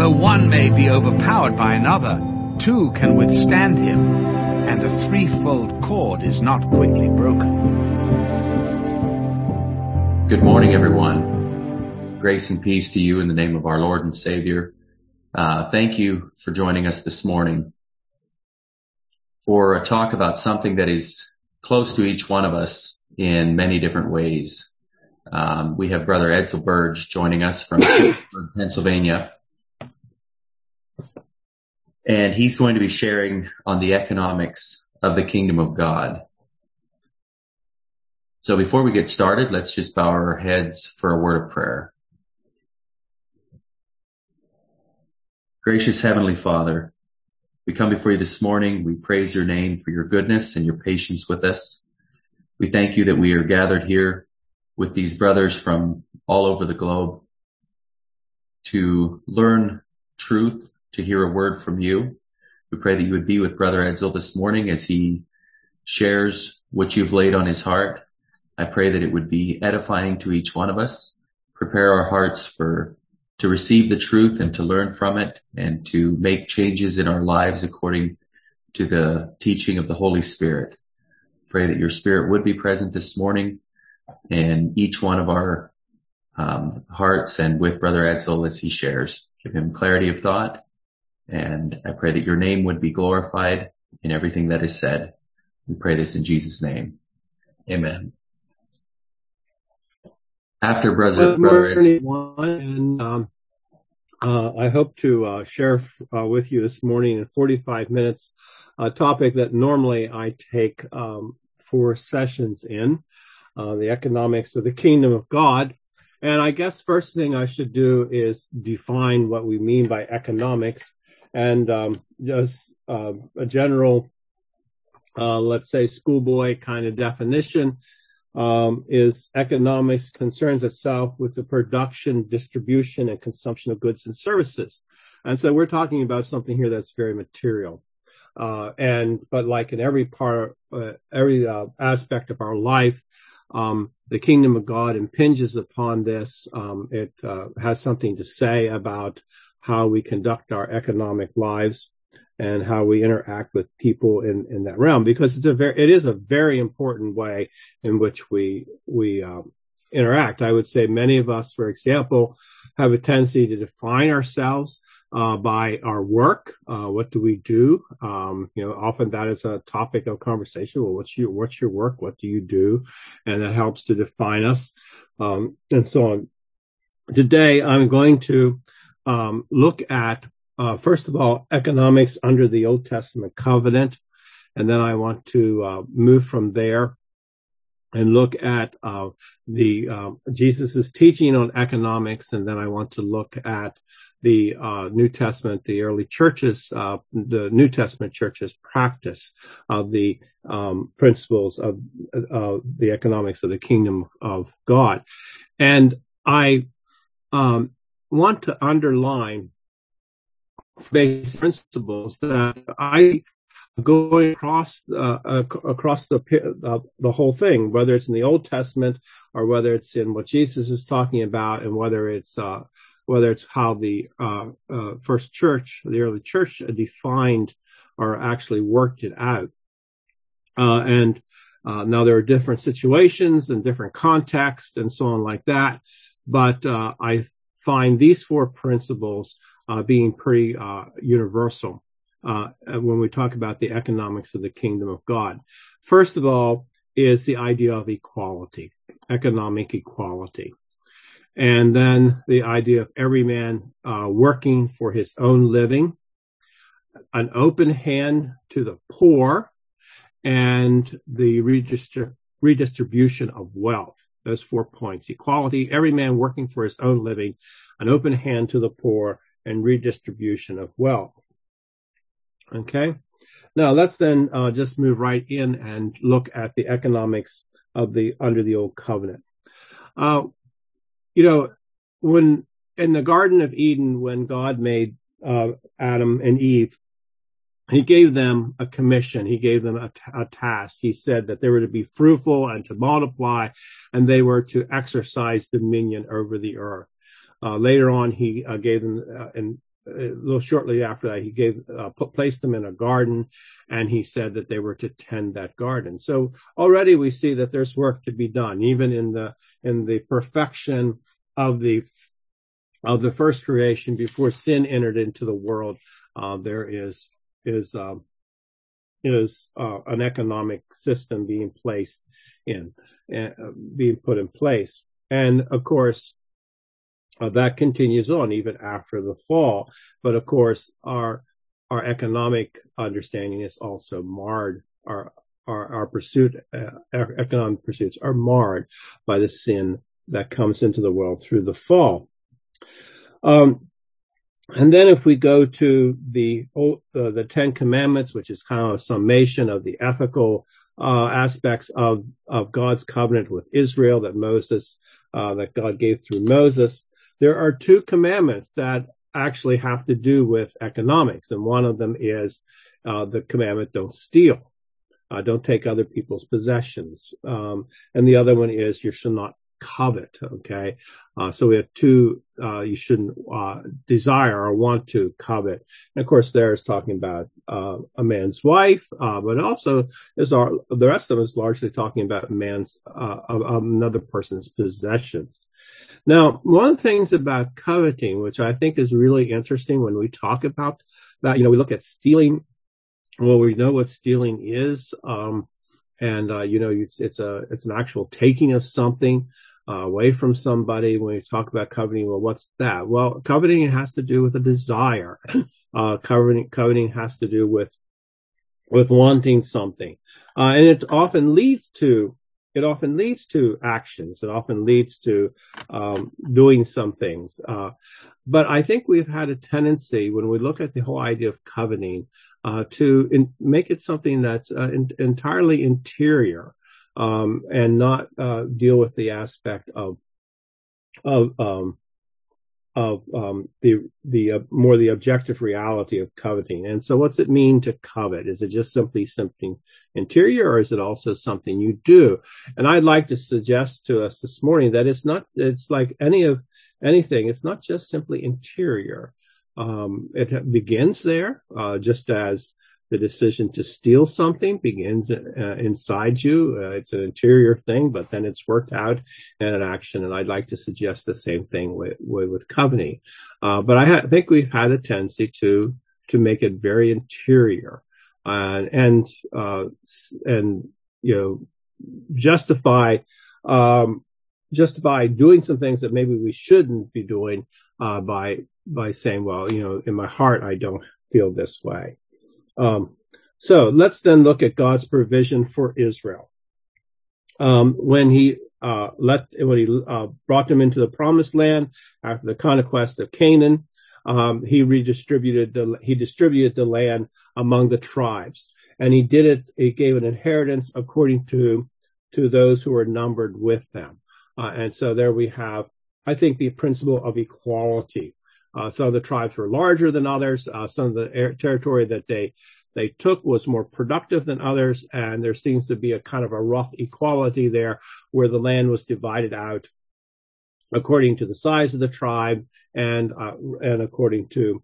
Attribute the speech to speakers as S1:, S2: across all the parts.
S1: Though one may be overpowered by another, two can withstand him, and a threefold cord is not quickly broken.
S2: Good morning, everyone. Grace and peace to you in the name of our Lord and Savior. Uh, thank you for joining us this morning for a talk about something that is close to each one of us in many different ways. Um, we have Brother Edsel Burge joining us from Pennsylvania and he's going to be sharing on the economics of the kingdom of God. So before we get started, let's just bow our heads for a word of prayer. Gracious Heavenly Father, we come before you this morning. We praise your name for your goodness and your patience with us. We thank you that we are gathered here with these brothers from all over the globe to learn truth to hear a word from you. We pray that you would be with Brother Edsel this morning as he shares what you've laid on his heart. I pray that it would be edifying to each one of us. Prepare our hearts for to receive the truth and to learn from it and to make changes in our lives according to the teaching of the Holy Spirit. Pray that your spirit would be present this morning in each one of our um, hearts and with Brother Edsel as he shares. Give him clarity of thought and I pray that your name would be glorified in everything that is said. We pray this in Jesus' name. Amen. After brother, brother
S3: and, um, uh, I hope to uh, share uh, with you this morning in 45 minutes a topic that normally I take um, four sessions in, uh, the economics of the kingdom of God. And I guess first thing I should do is define what we mean by economics and um, just uh, a general, uh, let's say, schoolboy kind of definition um, is economics concerns itself with the production, distribution, and consumption of goods and services. And so we're talking about something here that's very material. Uh, and but like in every part, uh, every uh, aspect of our life, um, the kingdom of God impinges upon this. Um, it uh, has something to say about how we conduct our economic lives and how we interact with people in, in that realm because it's a very, it is a very important way in which we, we, um, interact. I would say many of us, for example, have a tendency to define ourselves uh, by our work. Uh, what do we do? Um, you know, often that is a topic of conversation. Well, what's your what's your work? What do you do? And that helps to define us, um, and so on. Today, I'm going to look at, uh, first of all, economics under the Old Testament covenant. And then I want to uh, move from there and look at uh, the uh, Jesus's teaching on economics, and then I want to look at the uh, New Testament, the early churches, uh, the New Testament churches practice of the um, principles of the economics of the kingdom of God, and I um, want to underline basic principles that I going across uh, across the uh, the whole thing, whether it's in the Old Testament or whether it's in what Jesus is talking about, and whether it's uh, whether it's how the uh, uh, first church, the early church, defined or actually worked it out. Uh, and now there are different situations and different contexts and so on like that. But I find these four principles uh, being pretty uh, universal uh, when we talk about the economics of the kingdom of God. First of all, is the idea of equality, economic equality. And then the idea of every man uh, working for his own living, an open hand to the poor, and the redistribution of wealth those four points. Equality, every man working for his own living, an open hand to the poor, and redistribution of wealth. Okay. Now let's then uh, just move right in and look at the economics of the under the old covenant. Uh, you know, when in the Garden of Eden, when God made uh, Adam and Eve, he gave them a commission. He gave them a, a, task. He said that they were to be fruitful and to multiply and they were to exercise dominion over the earth. Uh, later on, he uh, gave them uh, in a little shortly after that, he gave uh, put, placed them in a garden, and he said that they were to tend that garden. So already we see that there's work to be done, even in the in the perfection of the of the first creation before sin entered into the world. Uh, there is is um, is uh, an economic system being placed in uh, being put in place, and of course uh, that continues on even after the fall. But of course, our our economic understanding is also marred. Our our, our pursuit, uh, our economic pursuits are marred by the sin that comes into the world through the fall. Um, and then if we go to the uh, the Ten Commandments, which is kind of a summation of the ethical uh, aspects of of God's covenant with Israel that Moses uh, that God gave through Moses, there are two commandments that actually have to do with economics, and one of them is uh, the commandment "Don't steal." Uh, don't take other people's possessions. Um, and the other one is you should not covet. Okay. Uh, so we have two, uh, you shouldn't, uh, desire or want to covet. And of course, there's talking about, uh, a man's wife, uh, but also is our, the rest of us largely talking about man's, uh, another person's possessions. Now, one of the things about coveting, which I think is really interesting when we talk about that, you know, we look at stealing. Well, we know what stealing is. Um, and, uh, you know, it's, it's a, it's an actual taking of something, away from somebody. When we talk about coveting, well, what's that? Well, coveting has to do with a desire. Uh, coveting, coveting has to do with, with wanting something. Uh, and it often leads to it often leads to actions. It often leads to um, doing some things. Uh, but I think we've had a tendency when we look at the whole idea of coveting uh, to in, make it something that's uh, in, entirely interior um, and not uh, deal with the aspect of of um, of um, the the uh, more the objective reality of coveting. And so, what's it mean to covet? Is it just simply something interior, or is it also something you do? And I'd like to suggest to us this morning that it's not. It's like any of anything. It's not just simply interior. Um, it begins there, uh, just as the decision to steal something begins uh, inside you. Uh, it's an interior thing, but then it's worked out in an action. And I'd like to suggest the same thing with, with. Uh, but I ha- think we've had a tendency to, to make it very interior, uh, and, uh, and, you know, justify, um, justify doing some things that maybe we shouldn't be doing, uh, by, by saying, well, you know, in my heart, I don't feel this way. Um, so let's then look at God's provision for Israel. Um, when he uh, let when he uh, brought them into the promised land after the conquest of Canaan, um, he redistributed the he distributed the land among the tribes, and he did it. He gave an inheritance according to to those who were numbered with them, uh, and so there we have, I think, the principle of equality. Uh, some of the tribes were larger than others. Uh, some of the territory that they they took was more productive than others, and there seems to be a kind of a rough equality there, where the land was divided out according to the size of the tribe and uh, and according to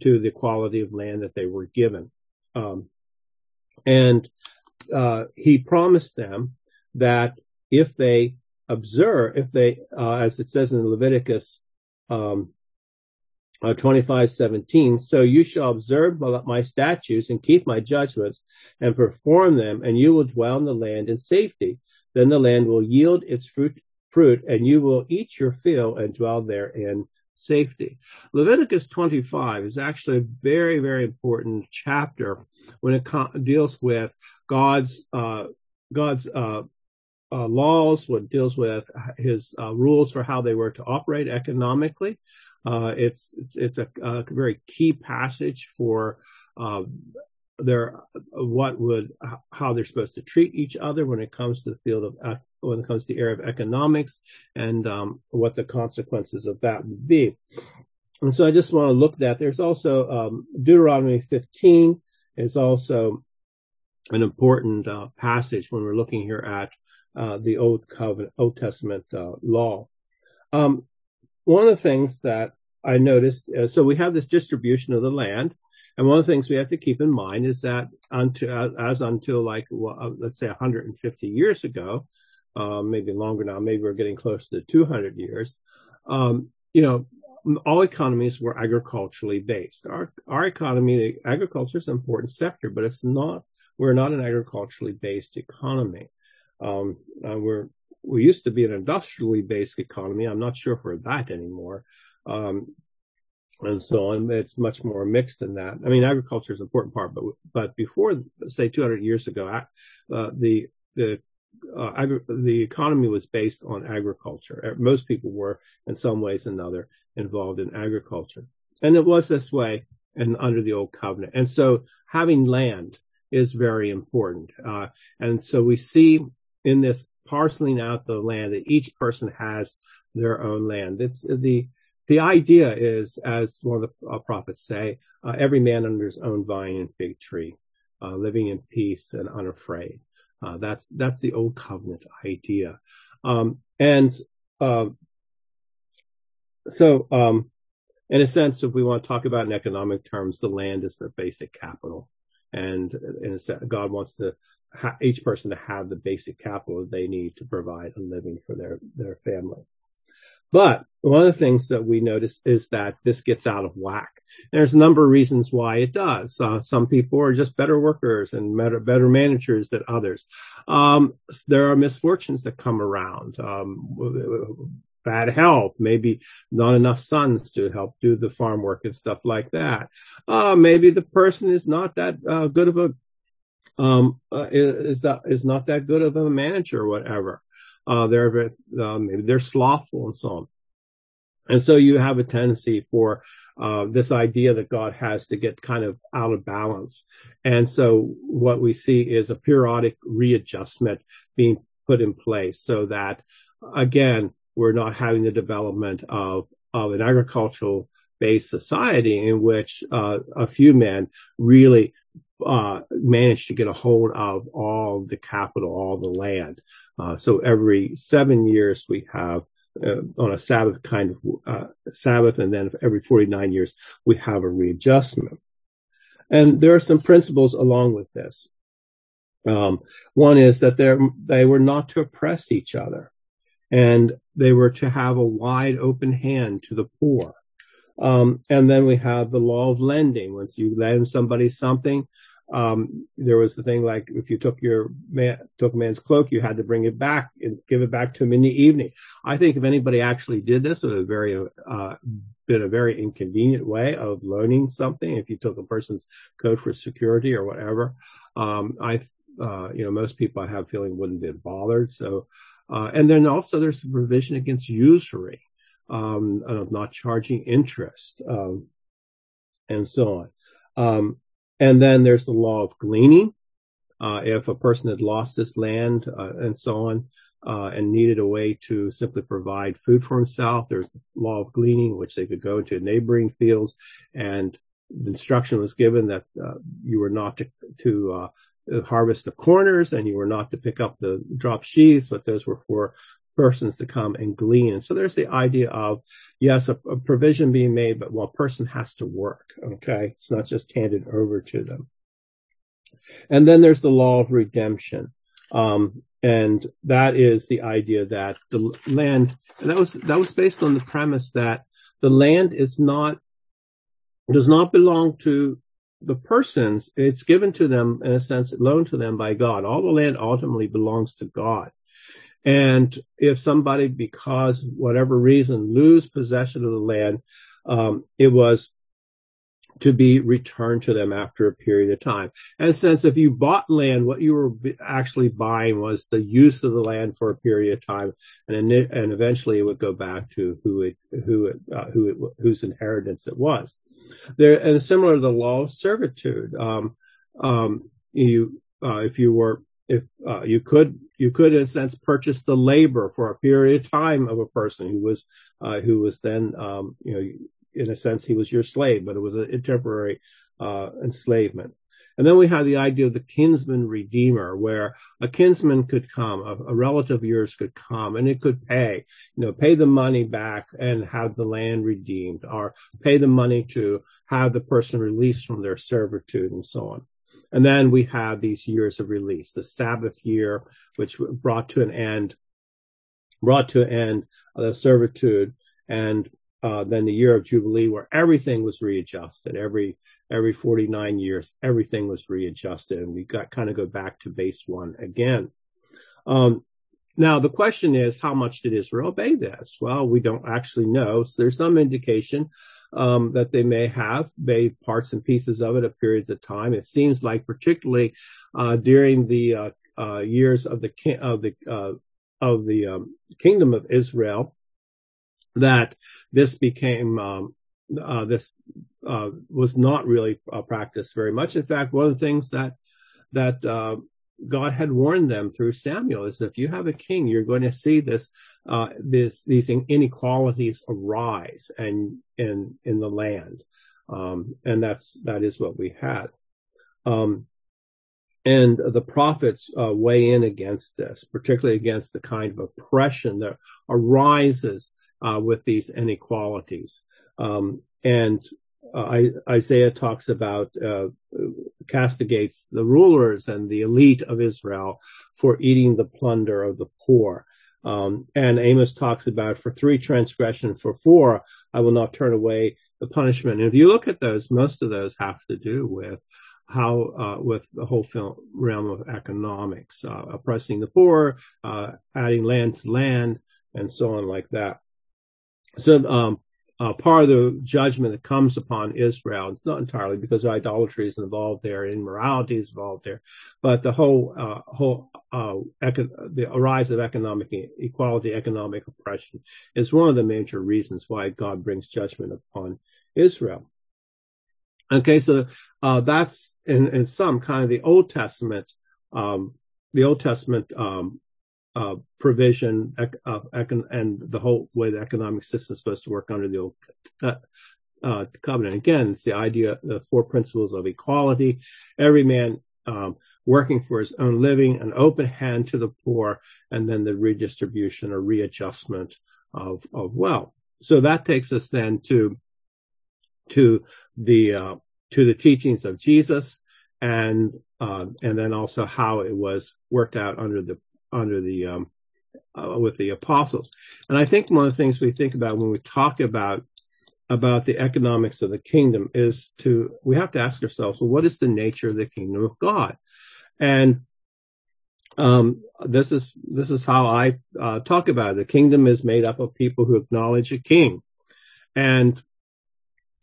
S3: to the quality of land that they were given. Um, and uh, he promised them that if they observe, if they, uh, as it says in Leviticus um, uh, 25:17 so you shall observe my statutes and keep my judgments and perform them and you will dwell in the land in safety. Then the land will yield its fruit fruit and you will eat your fill and dwell there in safety. Leviticus 25 is actually a very very important chapter when it co- deals with god's uh, god's uh, uh, laws, what deals with his uh, rules for how they were to operate economically, uh, it's, it's, it's a, a, very key passage for, uh, their, what would, how they're supposed to treat each other when it comes to the field of, when it comes to the area of economics and, um, what the consequences of that would be. And so I just want to look at that. There's also, um, Deuteronomy 15 is also an important, uh, passage when we're looking here at, uh, the Old Covenant, Old Testament, uh, law. Um, one of the things that I noticed, uh, so we have this distribution of the land. And one of the things we have to keep in mind is that until, as until like, well, uh, let's say 150 years ago, um, maybe longer now, maybe we're getting close to 200 years, um, you know, all economies were agriculturally based. Our, our economy, agriculture is an important sector, but it's not, we're not an agriculturally based economy. Um, uh, we're, we used to be an industrially based economy. I'm not sure if we're that anymore. Um, and so on. It's much more mixed than that. I mean, agriculture is an important part, but but before, say, 200 years ago, uh, the the uh, agri- the economy was based on agriculture. Most people were, in some ways or another, involved in agriculture, and it was this way and under the old covenant. And so, having land is very important. Uh, and so, we see in this parceling out the land that each person has their own land. It's the the idea is, as one of the uh, prophets say, uh, every man under his own vine and fig tree, uh, living in peace and unafraid. Uh, that's that's the old covenant idea, um, and um, so um, in a sense, if we want to talk about in economic terms, the land is the basic capital, and in a sense, God wants to ha- each person to have the basic capital they need to provide a living for their their family. But one of the things that we notice is that this gets out of whack. There's a number of reasons why it does. Uh, some people are just better workers and better, better managers than others. Um, there are misfortunes that come around. Um, bad health, maybe not enough sons to help do the farm work and stuff like that. Uh, maybe the person is not that uh, good of a um, uh, is that is not that good of a manager or whatever. Uh, they're uh, maybe they're slothful and so on. And so you have a tendency for uh, this idea that God has to get kind of out of balance. And so what we see is a periodic readjustment being put in place so that again, we're not having the development of, of an agricultural based society in which uh, a few men really uh, managed to get a hold of all the capital, all the land. Uh, so every seven years we have uh, on a Sabbath kind of uh, Sabbath, and then every 49 years we have a readjustment. And there are some principles along with this. Um, one is that they were not to oppress each other, and they were to have a wide open hand to the poor. Um, and then we have the law of lending. Once you lend somebody something, um, there was the thing like if you took your man, took a man's cloak, you had to bring it back and give it back to him in the evening. I think if anybody actually did this, it would have very, uh, been a very inconvenient way of loaning something. If you took a person's coat for security or whatever, um, I, uh, you know, most people I have feeling wouldn't be bothered. So, uh, and then also there's the provision against usury, um, of not charging interest, um, and so on. And then there's the law of gleaning. Uh, if a person had lost his land uh, and so on, uh, and needed a way to simply provide food for himself, there's the law of gleaning, which they could go to neighboring fields, and the instruction was given that uh, you were not to, to uh, harvest the corners and you were not to pick up the drop sheaves, but those were for persons to come and glean. So there's the idea of, yes, a, a, provision being made, but one person has to work. Okay. It's not just handed over to them. And then there's the law of redemption. Um, and that is the idea that the land, that was, that was based on the premise that the land is not, does not belong to the persons. It's given to them in a sense, loaned to them by God. All the land ultimately belongs to God. And if somebody, because whatever reason, lose possession of the land, um, it was to be returned to them after a period of time. And since if you bought land, what you were actually buying was the use of the land for a period of time, and and eventually it would go back to who it who it uh, who it whose inheritance it was. There and similar to the law of servitude, um, um, you uh, if you were if uh, you could you could in a sense purchase the labor for a period of time of a person who was uh, who was then um, you know in a sense he was your slave but it was a, temporary uh, enslavement And then we have the idea of the kinsman redeemer, where a kinsman could come, a, a, relative of yours could come, and it could pay, you know, pay the money back and have the land redeemed, or pay the money to have the person released from their servitude and so on. And then we have these years of release, the Sabbath year, which brought to an end, brought to an end the servitude, and uh, then the year of Jubilee, where everything was readjusted. Every every 49 years, everything was readjusted and we got kind of go back to base one again. Um, now the question is, how much did Israel obey this? Well, we don't actually know. So there's some indication um, that they may have obeyed parts and pieces of it at periods of time. It seems like particularly uh, during the uh, uh, years of the of the uh, of the um, kingdom of Israel that this became um, uh, this uh, was not really uh, practiced very much. In fact, one of the things that that uh, God had warned them through Samuel is if you have a king, you're going to see this uh, this these inequalities arise and in in the land, um, and that's that is what we had. Um, and the prophets uh, weigh in against this, particularly against the kind of oppression that arises with these inequalities. Um, and uh, Isaiah talks about uh, castigates the rulers and the elite of Israel for eating the plunder of the poor. Um, and Amos talks about for three transgression, for four, I will not turn away the punishment. And if you look at those, most of those have to do with how, uh, with the whole realm of economics, uh, oppressing the poor, uh, adding land to land, and so on like that. So, um, uh, part of the judgment that comes upon Israel. It's not entirely because idolatry is involved there, immorality is involved there, but the whole uh, whole uh, eco- the rise of economic equality, economic oppression is one of the major reasons why God brings judgment upon Israel. Okay, so uh, that's in, in some kind of the Old Testament, um, the Old Testament um, provision of econ- and the whole way the economic system is supposed to work under the old uh, uh, covenant. Again, it's the idea, the four principles of equality, every man um, working for his own living, an open hand to the poor, and then the redistribution or readjustment of, of wealth. So that takes us then to to the uh, to the teachings of Jesus, and uh, and then also how it was worked out under the under the um, uh, with the apostles. And I think one of the things we think about when we talk about about the economics of the kingdom is to we have to ask ourselves, well, what is the nature of the kingdom of God? And um, this is this is how I uh, talk about it. The kingdom is made up of people who acknowledge a king, and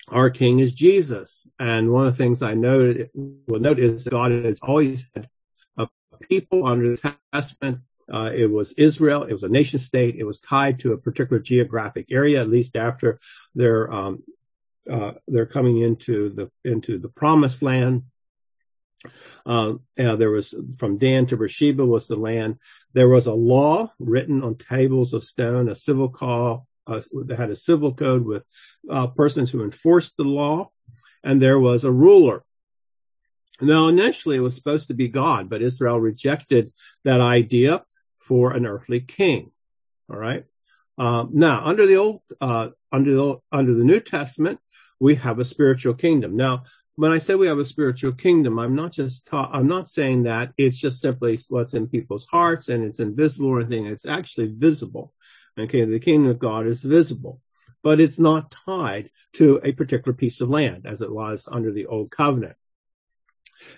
S3: our king is Jesus. And one of the things I noted will note is that God has always had people under the Testament. Uh, it was Israel. It was a nation state. It was tied to a particular geographic area, at least after their um, uh, they're coming into the into the promised land. Uh, there was from Dan to Beersheba was the land. There was a law written on tables of stone, a civil call uh, that had a civil code with uh, persons who enforced the law, and there was a ruler now, initially it was supposed to be God, but Israel rejected that idea for an earthly king. All right. Um, now, under the old, uh, under the under the New Testament, we have a spiritual kingdom. Now, when I say we have a spiritual kingdom, I'm not just ta- I'm not saying that it's just simply what's in people's hearts and it's invisible or anything. It's actually visible. Okay, the kingdom of God is visible, but it's not tied to a particular piece of land as it was under the old covenant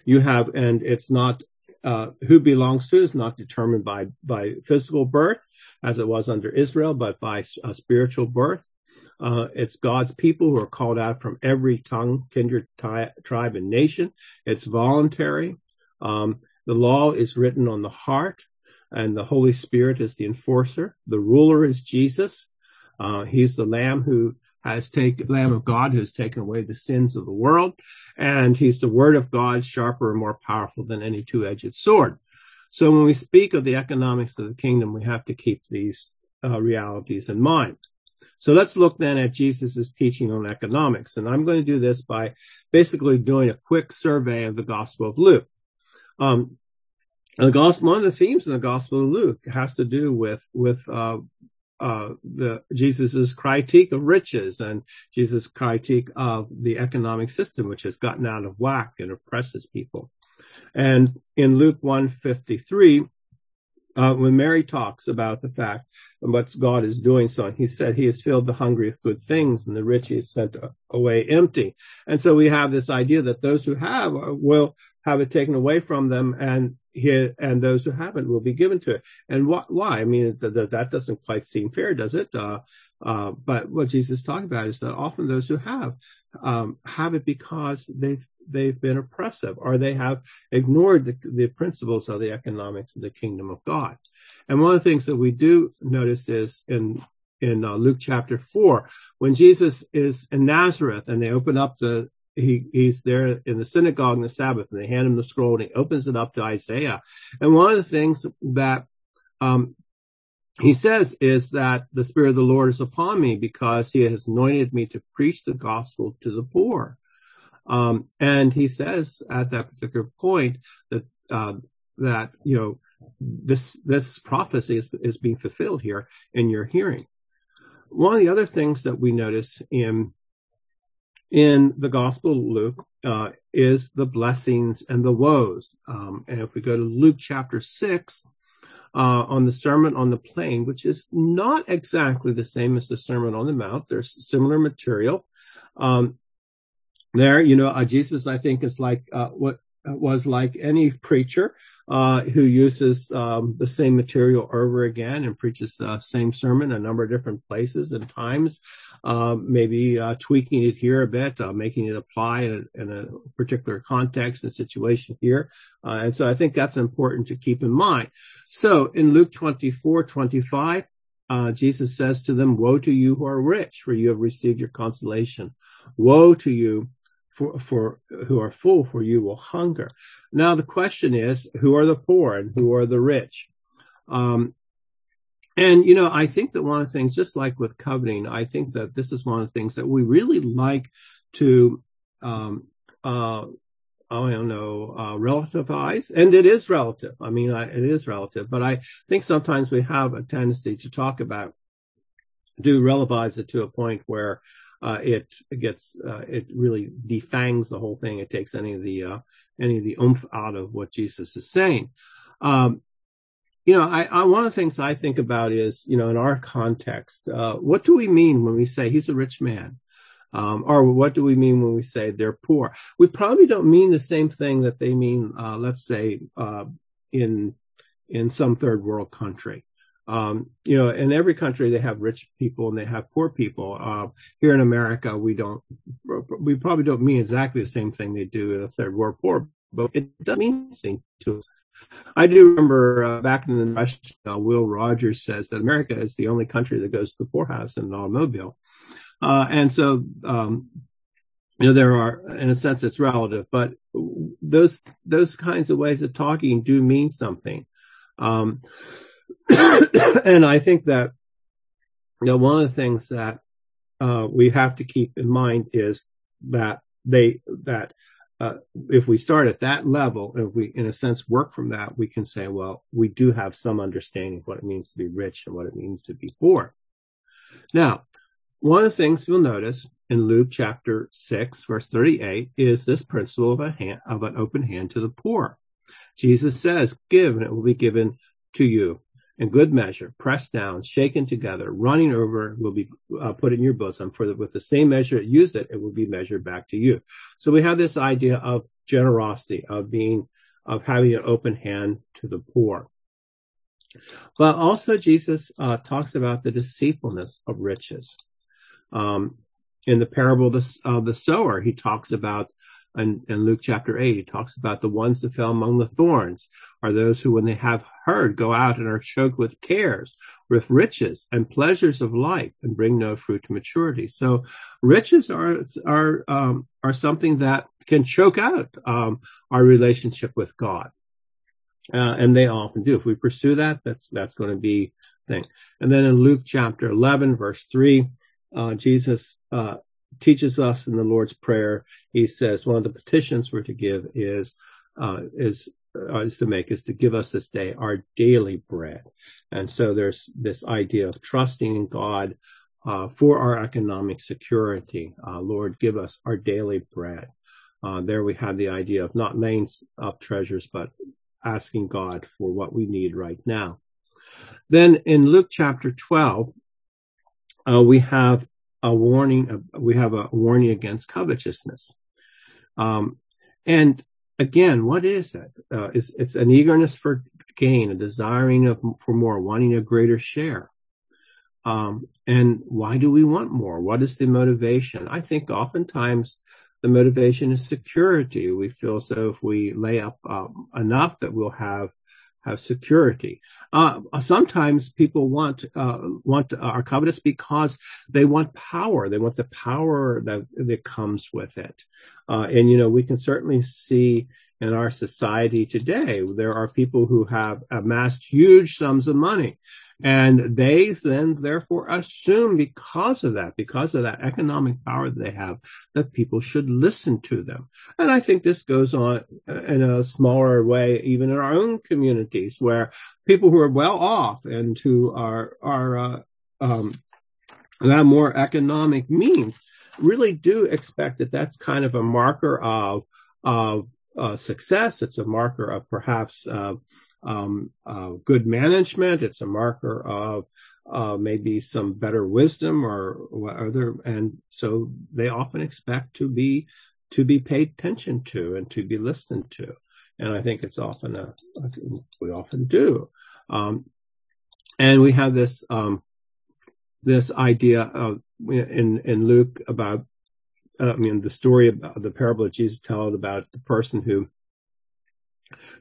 S3: you have, and it's not uh, who belongs to is not determined by by physical birth, as it was under Israel, but by a spiritual birth. Uh, it's God's people who are called out from every tongue, kindred, tri- tribe, and nation. It's voluntary. Um, the law is written on the heart, and the Holy Spirit is the enforcer. The ruler is Jesus. Uh, he's the Lamb who has taken, Lamb of God who has taken away the sins of the world. And he's the word of God, sharper and more powerful than any two-edged sword. So when we speak of the economics of the kingdom, we have to keep these uh, realities in mind. So let's look then at Jesus' teaching on economics. And I'm going to do this by basically doing a quick survey of the Gospel of Luke. Um, the gospel, one of the themes in the Gospel of Luke has to do with, with, uh, uh, the Jesus's critique of riches and Jesus' critique of the economic system, which has gotten out of whack and oppresses people. And in Luke 153, uh, when Mary talks about the fact of what God is doing, so he said he has filled the hungry with good things and the rich he has sent away empty. And so we have this idea that those who have will have it taken away from them and he, and those who haven't will be given to it. And wh- why? I mean, th- th- that doesn't quite seem fair, does it? Uh, uh, but what Jesus is talking about is that often those who have, um, have it because they've they've been oppressive or they have ignored the, the, principles of the economics of the kingdom of God. And one of the things that we do notice is in in uh, Luke chapter four, when Jesus is in Nazareth and they open up the he, he's there in the synagogue on the Sabbath and they hand him the scroll and he opens it up to Isaiah. And one of the things that um, he says is that the Spirit of the Lord is upon me because he has anointed me to preach the gospel to the poor. Um, and he says at that particular point that, uh, that, you know, this, this prophecy is, is being fulfilled here in your hearing. One of the other things that we notice in, in the gospel of Luke, uh, is the blessings and the woes. Um, and if we go to Luke chapter six, uh, on the Sermon on the Plain, which is not exactly the same as the Sermon on the Mount. There's similar material. Um, there. You know, uh, Jesus, I think, is like uh, what was like any preacher uh, who uses um, the same material over again and preaches the same sermon a number of different places and times, um, maybe uh, tweaking it here a bit, uh, making it apply in a, in a, particular context and situation here. Uh, and so I think that's important to keep in mind. So in Luke 24, 25, uh, Jesus says to them, woe to you who are rich, for you have received your consolation. Woe to you for, for who are full, for you will hunger. Now the question is, who are the poor and who are the rich? Um, and you know, I think that one of the things, just like with coveting, I think that this is one of the things that we really like to, um, uh, I don't know, uh, relativize, and it is relative. I mean, I, it is relative, but I think sometimes we have a tendency to talk about, do relativize it to a point where uh, it gets uh, it really defangs the whole thing. It takes any of the uh, any of the oomph out of what Jesus is saying. Um, you know, I, I, one of the things I think about is, you know, in our context, uh, what do we mean when we say he's a rich man? Um, or what do we mean when we say they're poor? We probably don't mean the same thing that they mean, uh, let's say, uh, in in some third world country. Um, you know, in every country they have rich people and they have poor people. Uh, here in America, we don't, we probably don't mean exactly the same thing they do in a third world poor, but it does mean something to us. I do remember uh, back in the Rush, uh, Will Rogers says that America is the only country that goes to the poorhouse in an automobile. Uh, and so, um, you know, there are, in a sense, it's relative, but those, those kinds of ways of talking do mean something. Um, and I think that you know one of the things that uh, we have to keep in mind is that they that uh, if we start at that level, if we in a sense work from that, we can say, well, we do have some understanding of what it means to be rich and what it means to be poor. Now, one of the things you'll notice in Luke chapter 6, verse 38 is this principle of a hand, of an open hand to the poor. Jesus says, give and it will be given to you in good measure, pressed down, shaken together, running over, will be uh, put in your bosom. For the, with the same measure it used it, it will be measured back to you. So we have this idea of generosity, of being, of having an open hand to the poor. But also Jesus uh, talks about the deceitfulness of riches. Um, in the parable of the, of the sower, he talks about in, in Luke chapter 8, he talks about the ones that fell among the thorns are those who, when they have heard, go out and are choked with cares, with riches and pleasures of life and bring no fruit to maturity. So riches are, are, um, are something that can choke out, um, our relationship with God. Uh, and they often do. If we pursue that, that's, that's going to be thing. And then in Luke chapter 11, verse 3, uh, Jesus uh, teaches us in the Lord's Prayer. He says one of the petitions we're to give is uh, is uh, is to make is to give us this day our daily bread. And so there's this idea of trusting in God uh, for our economic security. Uh, Lord, give us our daily bread. Uh, there we have the idea of not laying up treasures, but asking God for what we need right now. Then in Luke chapter 12, uh, we have a warning. we have a warning against covetousness. Um, and again, what is that? Uh, it's, it's, an eagerness for gain, a desiring of, for more, wanting a greater share. Um, and why do we want more? What is the motivation? I think oftentimes the motivation is security. We feel so if we lay up um, enough that we'll have have security. Uh, sometimes people want uh, want are covetous because they want power. They want the power that that comes with it. Uh, and you know, we can certainly see in our society today there are people who have amassed huge sums of money and they then therefore assume because of that, because of that economic power that they have, that people should listen to them. And I think this goes on in a smaller way, even in our own communities where people who are well off and who are, are, uh, um, have more economic means really do expect that that's kind of a marker of, of uh, success. It's a marker of perhaps uh, um, uh, good management. It's a marker of uh, maybe some better wisdom or other, and so they often expect to be to be paid attention to and to be listened to. And I think it's often a we often do. Um, and we have this um, this idea of in in Luke about I mean the story about the parable that Jesus told about the person who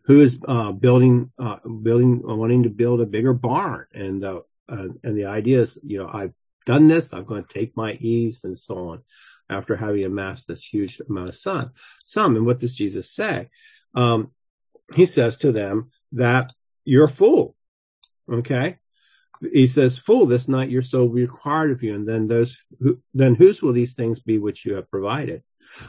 S3: who is uh, building uh, building wanting to build a bigger barn. And uh, and the idea is you know I've done this I'm going to take my ease and so on after having amassed this huge amount of sun some. And what does Jesus say? Um, he says to them that you're a fool okay? He says fool this night your soul will be required of you. And then those who then whose will these things be which you have provided?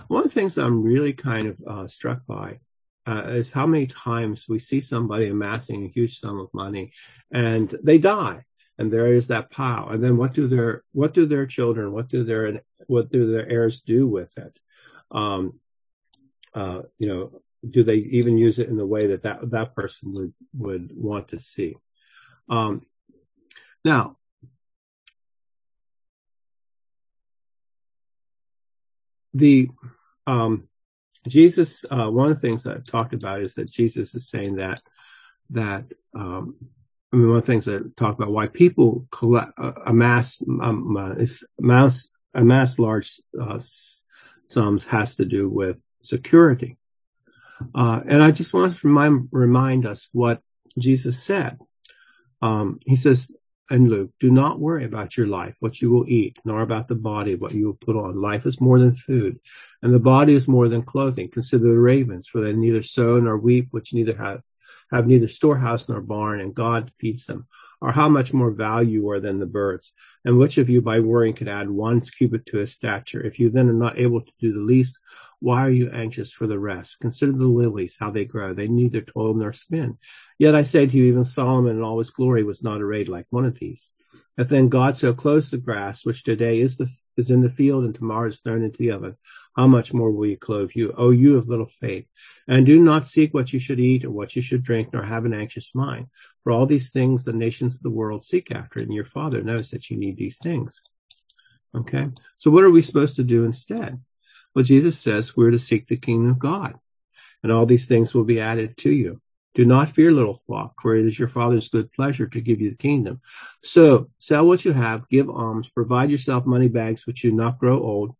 S3: One of the things I'm really kind of uh, struck by uh, is how many times we see somebody amassing a huge sum of money and they die and there is that pile. And then what do their what do their children what do their what do their heirs do with it? Um uh you know do they even use it in the way that that, that person would would want to see? Um now the um Jesus, uh, one of the things I've talked about is that Jesus is saying that, that, um, I mean, one of the things I talk about why people collect, uh, amass, um, uh, amass, amass large, uh, sums has to do with security. Uh, and I just want to remind, remind us what Jesus said. Um, he says, and Luke, do not worry about your life, what you will eat, nor about the body, what you will put on. Life is more than food, and the body is more than clothing. Consider the ravens, for they neither sow nor reap, which neither have, have neither storehouse nor barn, and God feeds them. Or how much more value are than the birds? And which of you by worrying could add one cubit to his stature? If you then are not able to do the least, why are you anxious for the rest? Consider the lilies, how they grow. They neither toil nor spin. Yet I say to you, even Solomon in all his glory was not arrayed like one of these. If then God so clothes the grass, which today is the is in the field and tomorrow is thrown into the oven, how much more will he clothe you, O you of little faith? And do not seek what you should eat or what you should drink, nor have an anxious mind. For all these things the nations of the world seek after, and your Father knows that you need these things. Okay, so what are we supposed to do instead? Well, Jesus says we're to seek the kingdom of God, and all these things will be added to you. Do not fear, little flock, for it is your Father's good pleasure to give you the kingdom. So sell what you have, give alms, provide yourself money bags which do not grow old,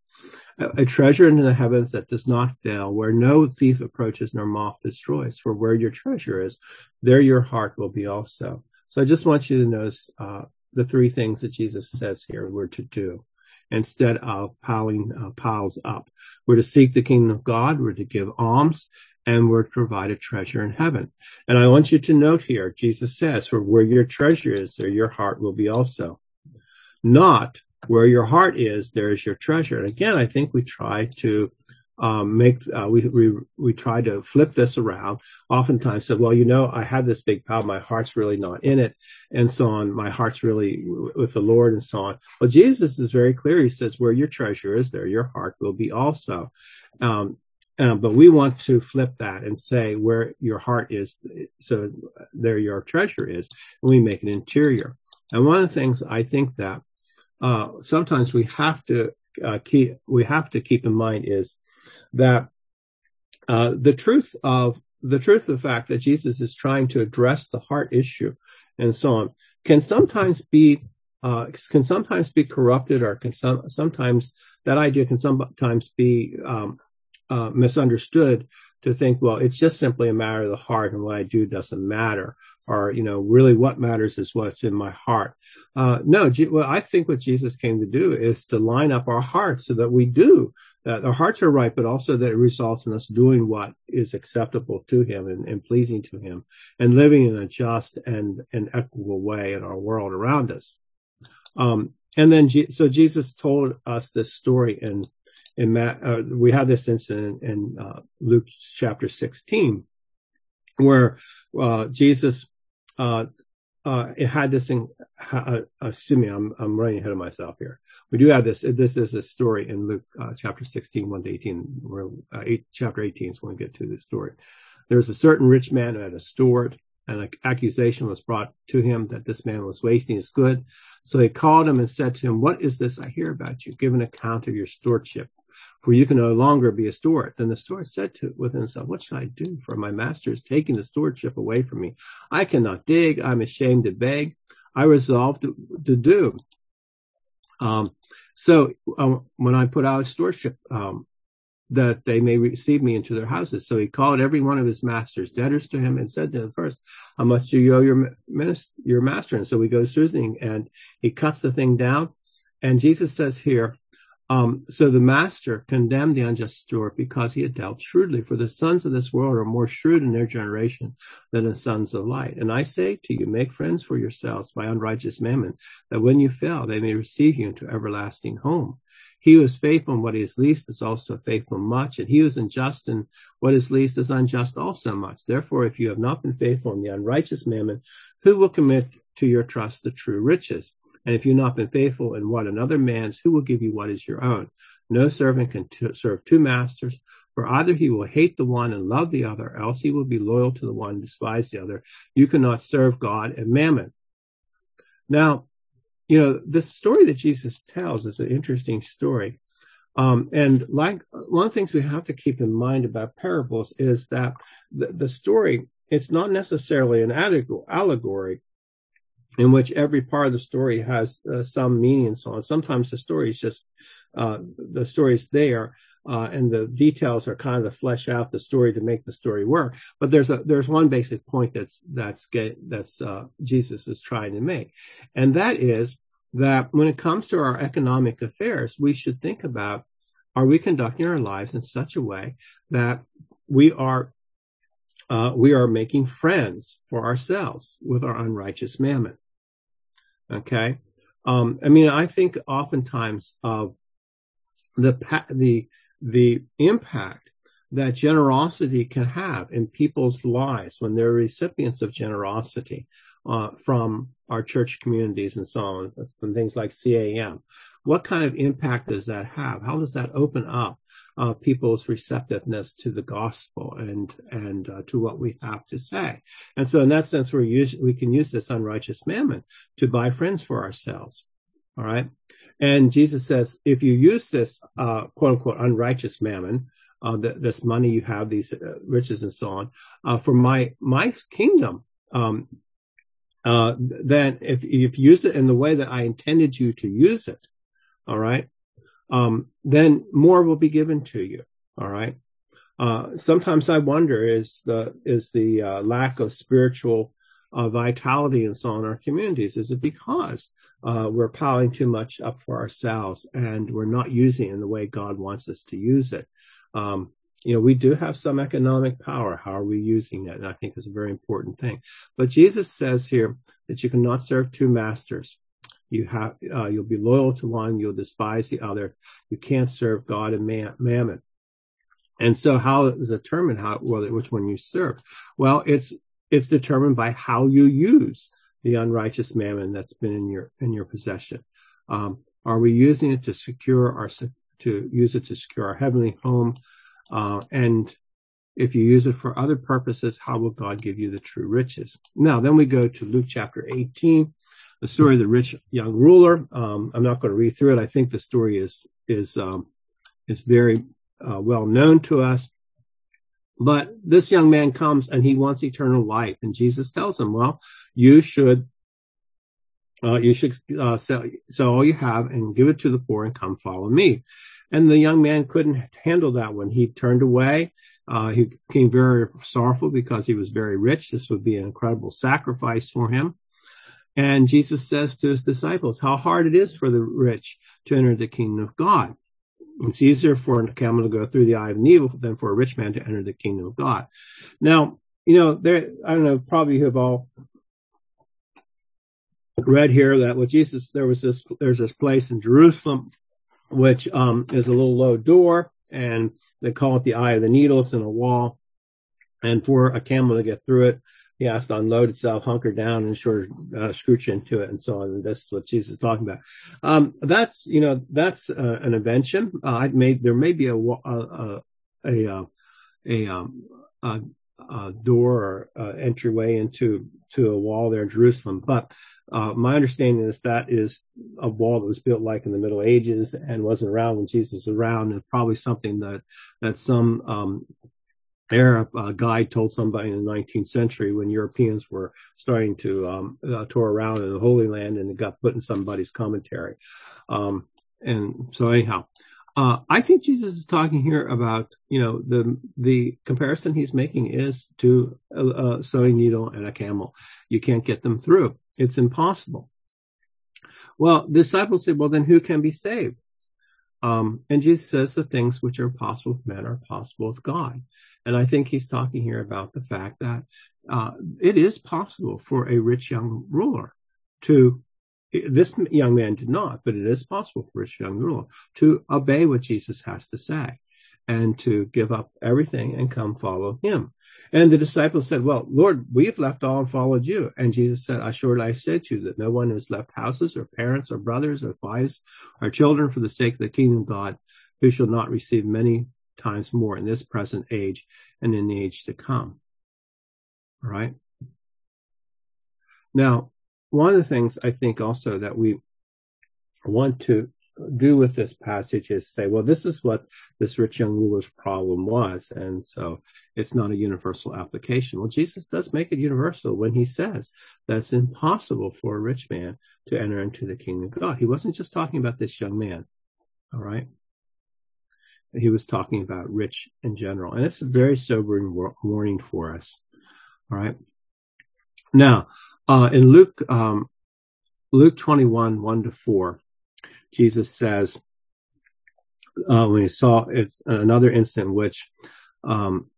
S3: a treasure in the heavens that does not fail, where no thief approaches nor moth destroys. For where your treasure is, there your heart will be also. So I just want you to notice uh, the three things that Jesus says here we're to do instead of piling uh, piles up. We're to seek the kingdom of God. We're to give alms and we're to provide a treasure in heaven. And I want you to note here, Jesus says, for where your treasure is, there your heart will be also. Not where your heart is, there is your treasure. And again, I think we try to um, make uh, we we we try to flip this around. Oftentimes, said, well, you know, I have this big problem. My heart's really not in it, and so on. My heart's really with the Lord, and so on. Well, Jesus is very clear. He says, where your treasure is, there your heart will be also. Um, um, but we want to flip that and say where your heart is, so there your treasure is, and we make it interior. And one of the things I think that uh, sometimes we have to uh, keep we have to keep in mind is that uh, the truth of the truth of the fact that Jesus is trying to address the heart issue and so on can sometimes be uh, can sometimes be corrupted or can some, sometimes that idea can sometimes be um, uh, misunderstood to think, well, it's just simply a matter of the heart and what I do doesn't matter. Or, you know, really what matters is what's in my heart. Uh, no, G- well, I think what Jesus came to do is to line up our hearts so that we do, that our hearts are right, but also that it results in us doing what is acceptable to Him and, and pleasing to Him and living in a just and, and equitable way in our world around us. Um, and then, G- so Jesus told us this story in in Matt, uh, we have this incident in uh, Luke chapter 16, where uh, Jesus uh, uh, had this. In, uh, excuse me, I'm I'm running ahead of myself here. We do have this. This is a story in Luke chapter 16, 1 to 18. Where eight, chapter 18 is when we get to this story. There's a certain rich man who had a steward, and an accusation was brought to him that this man was wasting his good. So he called him and said to him, What is this I hear about you? Give an account of your stewardship for you can no longer be a steward. Then the steward said to within himself, What should I do? For my master is taking the stewardship away from me. I cannot dig. I'm ashamed to beg. I resolved to, to do. Um, so um, when I put out a stewardship, um, that they may receive me into their houses. So he called every one of his masters debtors to him and said to him first, how much do you owe your, minister, your master? And so he goes through the thing and he cuts the thing down. And Jesus says here, um, so the master condemned the unjust steward because he had dealt shrewdly. For the sons of this world are more shrewd in their generation than the sons of light. And I say to you, make friends for yourselves by unrighteous mammon, that when you fail, they may receive you into everlasting home. He who is faithful in what is least is also faithful much, and he who is unjust in what is least is unjust also much. Therefore, if you have not been faithful in the unrighteous mammon, who will commit to your trust the true riches? And if you've not been faithful in what another man's, who will give you what is your own? No servant can t- serve two masters, for either he will hate the one and love the other, else he will be loyal to the one and despise the other. You cannot serve God and mammon. Now, you know, the story that Jesus tells is an interesting story. Um, and like one of the things we have to keep in mind about parables is that the, the story, it's not necessarily an allegory, in which every part of the story has uh, some meaning and so on. Sometimes the story is just uh, the story is there, uh, and the details are kind of to flesh out the story to make the story work. But there's a there's one basic point that's that's get, that's uh, Jesus is trying to make, and that is that when it comes to our economic affairs, we should think about are we conducting our lives in such a way that we are uh, we are making friends for ourselves with our unrighteous mammon. Okay. Um, I mean, I think oftentimes of the, the, the impact that generosity can have in people's lives when they're recipients of generosity uh, from our church communities and so on, and things like CAM. What kind of impact does that have? How does that open up uh, people's receptiveness to the gospel and and uh, to what we have to say. And so, in that sense, we use we can use this unrighteous mammon to buy friends for ourselves. All right. And Jesus says, if you use this uh, quote unquote unrighteous mammon, uh, this money you have, these uh, riches and so on, uh, for my my kingdom, um, then if if you use it in the way that I intended you to use it, all right, um, then more will be given to you. All right. Uh, sometimes I wonder is the is the uh, lack of spiritual uh, vitality and so on in our communities is it because uh, we're piling too much up for ourselves and we're not using it in the way God wants us to use it. Um, you know, we do have some economic power. How are we using it? And I think it's a very important thing. But Jesus says here that you cannot serve two masters. You have, uh, you'll be loyal to one, you'll despise the other. You can't serve God and mammon. And so how is determined how, well, which one you serve? Well, it's, it's determined by how you use the unrighteous mammon that's been in your, in your possession. Um, are we using it to secure our, to use it to secure our heavenly home? Uh, and if you use it for other purposes, how will God give you the true riches? Now, then we go to Luke chapter 18, the story of the rich young ruler. Um, I'm not going to read through it. I think the story is, is, um, is very uh, well known to us. But this young man comes and he wants eternal life. And Jesus tells him, well, you should, uh, you should, uh, sell, sell all you have and give it to the poor and come follow me. And the young man couldn't handle that one. He turned away. Uh, he became very sorrowful because he was very rich. This would be an incredible sacrifice for him. And Jesus says to his disciples how hard it is for the rich to enter the kingdom of God. It's easier for a camel to go through the eye of the needle than for a rich man to enter the kingdom of God. Now, you know, there, I don't know, probably you have all read here that with Jesus, there was this, there's this place in Jerusalem, which, um, is a little low door and they call it the eye of the needle. It's in a wall. And for a camel to get through it, he has to unload itself, hunker down, and sort of uh, scooch into it, and so on. And this is what Jesus is talking about. Um, that's you know that's uh, an invention. Uh, I made there may be a a a, a, a, um, a, a door or entryway into to a wall there in Jerusalem, but uh, my understanding is that is a wall that was built like in the Middle Ages and wasn't around when Jesus was around, and probably something that that some um, Arab uh, guide told somebody in the 19th century when Europeans were starting to um, uh, tour around in the Holy Land and it got put in somebody's commentary. Um, and so anyhow, uh, I think Jesus is talking here about, you know, the the comparison he's making is to a, a sewing needle and a camel. You can't get them through. It's impossible. Well, disciples said, well, then who can be saved? Um, and Jesus says the things which are possible with men are possible with God. And I think he's talking here about the fact that uh, it is possible for a rich young ruler to this young man did not, but it is possible for a rich young ruler to obey what Jesus has to say and to give up everything and come follow him. And the disciples said, well, Lord, we've left all and followed you. And Jesus said, assuredly I said to you that no one has left houses or parents or brothers or wives or children for the sake of the kingdom of God who shall not receive many times more in this present age and in the age to come. All right. Now, one of the things I think also that we want to do with this passage is say, well, this is what this rich young ruler's problem was. And so it's not a universal application. Well, Jesus does make it universal when he says that it's impossible for a rich man to enter into the kingdom of God. He wasn't just talking about this young man. All right. He was talking about rich in general. And it's a very sobering warning for us. All right. Now, uh, in Luke, um, Luke 21, 1 to 4, Jesus says, uh, when he saw it's another instant in which um,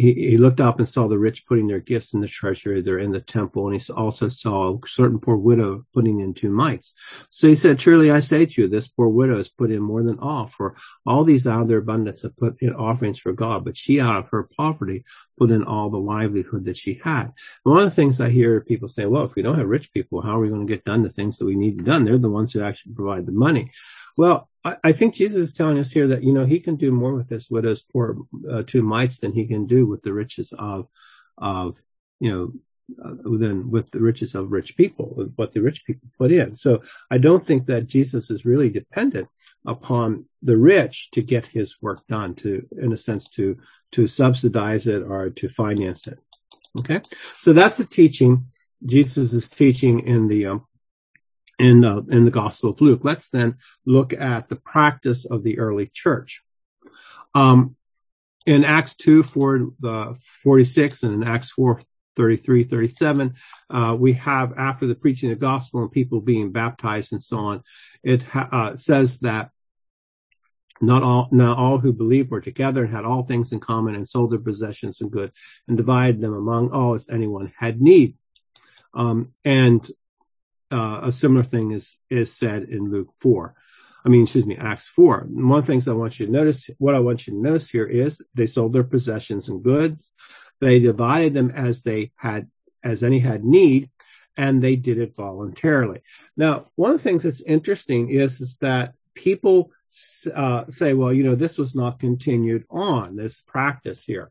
S3: he, he, looked up and saw the rich putting their gifts in the treasury there in the temple, and he also saw a certain poor widow putting in two mites. So he said, Truly I say to you, this poor widow has put in more than all, for all these out of their abundance have put in offerings for God, but she out of her poverty put in all the livelihood that she had. One of the things I hear people say, well, if we don't have rich people, how are we going to get done the things that we need done? They're the ones who actually provide the money. Well, I, I think Jesus is telling us here that, you know, he can do more with this widow's poor uh, two mites than he can do with the riches of, of, you know, uh, than with the riches of rich people, what the rich people put in. So I don't think that Jesus is really dependent upon the rich to get his work done, to, in a sense, to, to subsidize it or to finance it. Okay. So that's the teaching Jesus is teaching in the, um, in, in the Gospel of Luke. Let's then look at the practice of the early church. Um, in Acts 2, 4, uh, 46 and in Acts 4, 33, 37, uh, we have after the preaching of the gospel and people being baptized and so on, it ha- uh, says that not all, not all who believed were together and had all things in common and sold their possessions and good and divided them among all as anyone had need. Um, and uh, a similar thing is is said in Luke four. I mean, excuse me, Acts 4. And one of the things I want you to notice, what I want you to notice here is they sold their possessions and goods. They divided them as they had, as any had need, and they did it voluntarily. Now, one of the things that's interesting is, is that people uh, say, well, you know, this was not continued on, this practice here.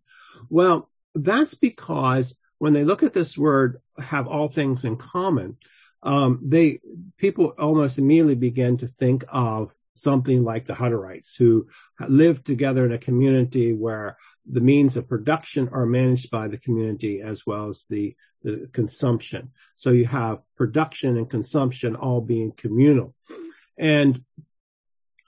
S3: Well, that's because when they look at this word, have all things in common, um, they people almost immediately begin to think of something like the Hutterites who live together in a community where the means of production are managed by the community as well as the, the consumption. So you have production and consumption all being communal. And,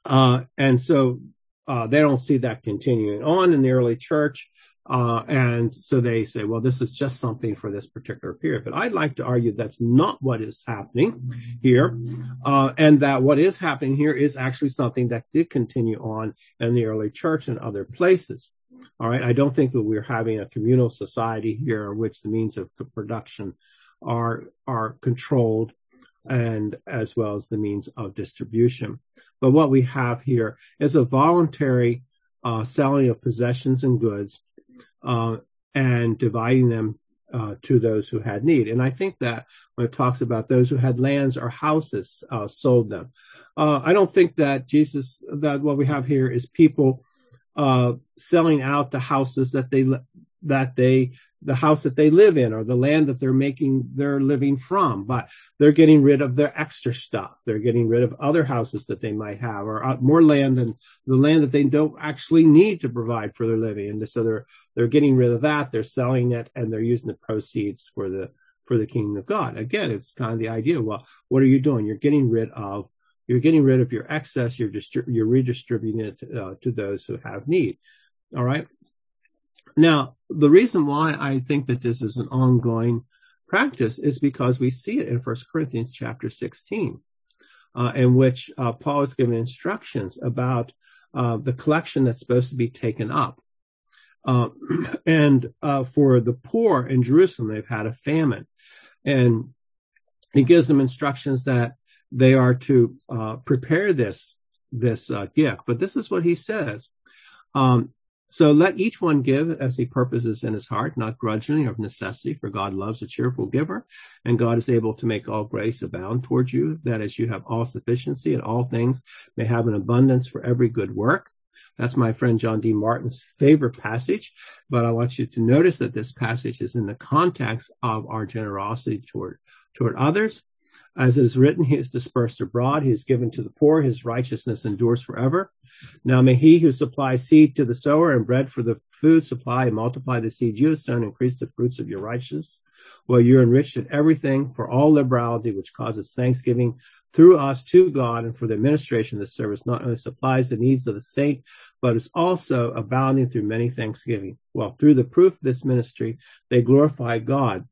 S3: uh, and so, uh, they don't see that continuing on in the early church. Uh, and so they say, well, this is just something for this particular period. But I'd like to argue that's not what is happening here, uh, and that what is happening here is actually something that did continue on in the early church and other places. All right. I don't think that we're having a communal society here in which the means of production are, are controlled and as well as the means of distribution. But what we have here is a voluntary uh, selling of possessions and goods uh, and dividing them uh, to those who had need. And I think that when it talks about those who had lands or houses, uh, sold them. Uh, I don't think that Jesus, that what we have here is people uh, selling out the houses that they that they the house that they live in or the land that they're making their living from, but they're getting rid of their extra stuff. They're getting rid of other houses that they might have or uh, more land than the land that they don't actually need to provide for their living. And so they're, they're getting rid of that. They're selling it and they're using the proceeds for the, for the kingdom of God. Again, it's kind of the idea. Well, what are you doing? You're getting rid of, you're getting rid of your excess. You're distri- you're redistributing it uh, to those who have need. All right. Now, the reason why I think that this is an ongoing practice is because we see it in 1 Corinthians chapter 16, uh, in which uh, Paul is giving instructions about uh, the collection that's supposed to be taken up. Uh, and uh, for the poor in Jerusalem, they've had a famine. And he gives them instructions that they are to uh, prepare this this gift. But this is what he says. Um, so let each one give as he purposes in his heart, not grudgingly or of necessity, for God loves a cheerful giver, and God is able to make all grace abound towards you, that as you have all sufficiency in all things may have an abundance for every good work. That's my friend John D. Martin's favorite passage, but I want you to notice that this passage is in the context of our generosity toward, toward others. As it is written, he is dispersed abroad, he is given to the poor, his righteousness endures forever. Now may he who supplies seed to the sower and bread for the food supply and multiply the seed you have sown, increase the fruits of your righteousness, while you're enriched in everything for all liberality, which causes thanksgiving through us to God and for the administration of the service not only supplies the needs of the saint, but is also abounding through many thanksgiving. Well, through the proof of this ministry, they glorify God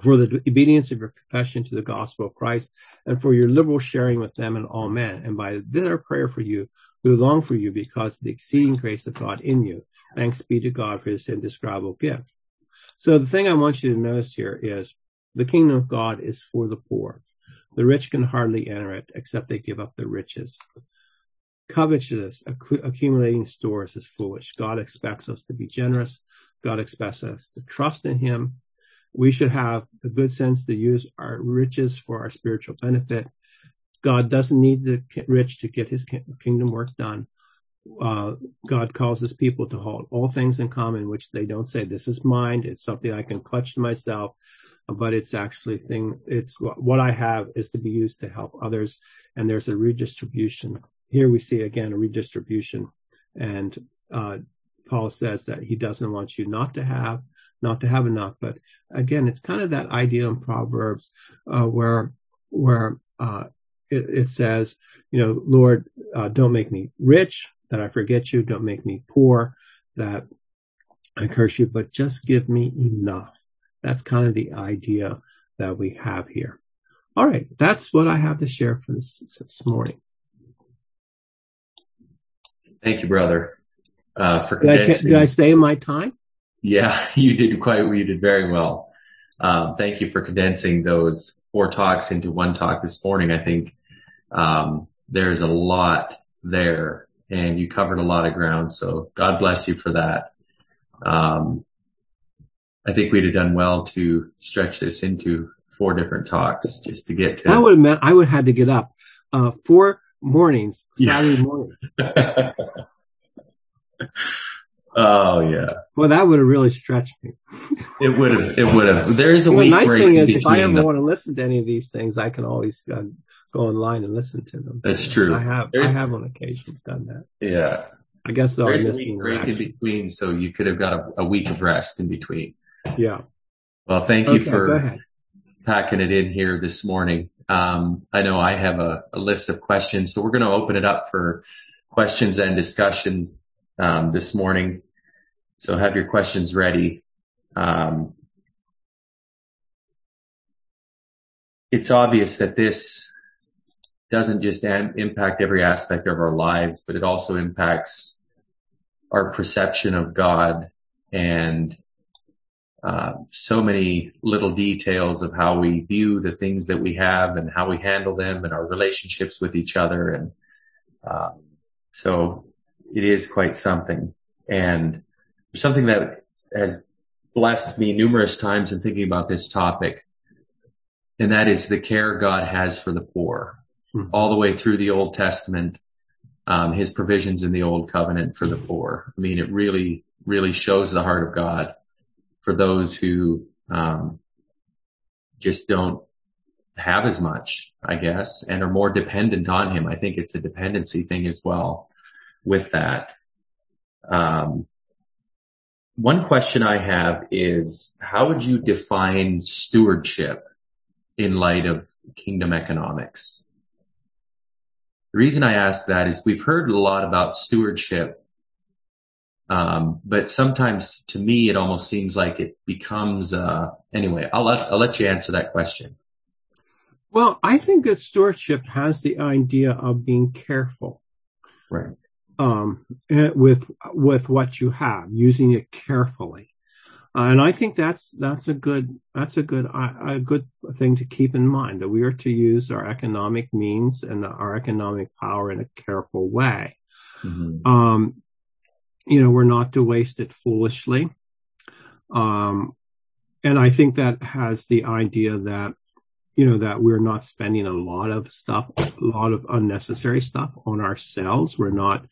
S3: for the obedience of your confession to the gospel of Christ and for your liberal sharing with them and all men. And by their prayer for you, we long for you because of the exceeding grace of God in you. Thanks be to God for this indescribable gift. So the thing I want you to notice here is the kingdom of God is for the poor. The rich can hardly enter it except they give up their riches. Covetousness, accumulating stores is foolish. God expects us to be generous. God expects us to trust in him we should have the good sense to use our riches for our spiritual benefit. God doesn't need the rich to get his kingdom work done. Uh, God calls his people to hold all things in common, which they don't say, this is mine. It's something I can clutch to myself, but it's actually thing, it's what I have is to be used to help others. And there's a redistribution. Here we see again a redistribution and, uh, Paul says that he doesn't want you not to have, not to have enough. But again, it's kind of that idea in Proverbs uh, where where uh, it, it, says, you know, Lord, uh, don't make me rich that I forget you. Don't make me poor that I curse you, but just give me enough. That's kind of the idea that we have here. All right, that's what I have to share for this, this morning.
S2: Thank you, brother, uh, for
S3: did I, did I stay in my time?
S2: Yeah, you did quite, you did very well. Um, thank you for condensing those four talks into one talk this morning. I think, um, there's a lot there and you covered a lot of ground. So God bless you for that. Um, I think we'd have done well to stretch this into four different talks just to get to.
S3: That would have meant I would have had to get up, uh, four mornings, Saturday yeah. mornings.
S2: Oh yeah.
S3: Well, that would have really stretched me.
S2: it would have. It would have. There is a week.
S3: The nice thing is, if I ever want to listen to any of these things, I can always uh, go online and listen to them.
S2: That's true.
S3: I have. There's, I have on occasion done that.
S2: Yeah.
S3: I guess so.
S2: There's a week break in between, so you could have got a, a, week of rest in between.
S3: Yeah.
S2: Well, thank you okay, for packing it in here this morning. Um, I know I have a, a list of questions, so we're going to open it up for questions and discussions um, this morning. So have your questions ready. Um, it's obvious that this doesn't just am- impact every aspect of our lives, but it also impacts our perception of God and uh, so many little details of how we view the things that we have and how we handle them and our relationships with each other. And uh, so it is quite something. And something that has blessed me numerous times in thinking about this topic, and that is the care God has for the poor, mm-hmm. all the way through the Old Testament, um, His provisions in the Old Covenant for the poor. I mean, it really, really shows the heart of God for those who um, just don't have as much, I guess, and are more dependent on Him. I think it's a dependency thing as well with that. Um, one question I have is how would you define stewardship in light of kingdom economics? The reason I ask that is we've heard a lot about stewardship, um, but sometimes to me it almost seems like it becomes. Uh, anyway, I'll let I'll let you answer that question.
S3: Well, I think that stewardship has the idea of being careful.
S2: Right
S3: um, eh, with with what you have, using it carefully. Uh, and I think that's that's a good that's a good a good thing to keep in mind that we are to use our economic means and our economic power in a careful way. Mm-hmm. Um, you know, we're not to waste it foolishly. Um, and I think that has the idea that you know, that we're not spending a lot of stuff, a lot of unnecessary stuff on ourselves. We're not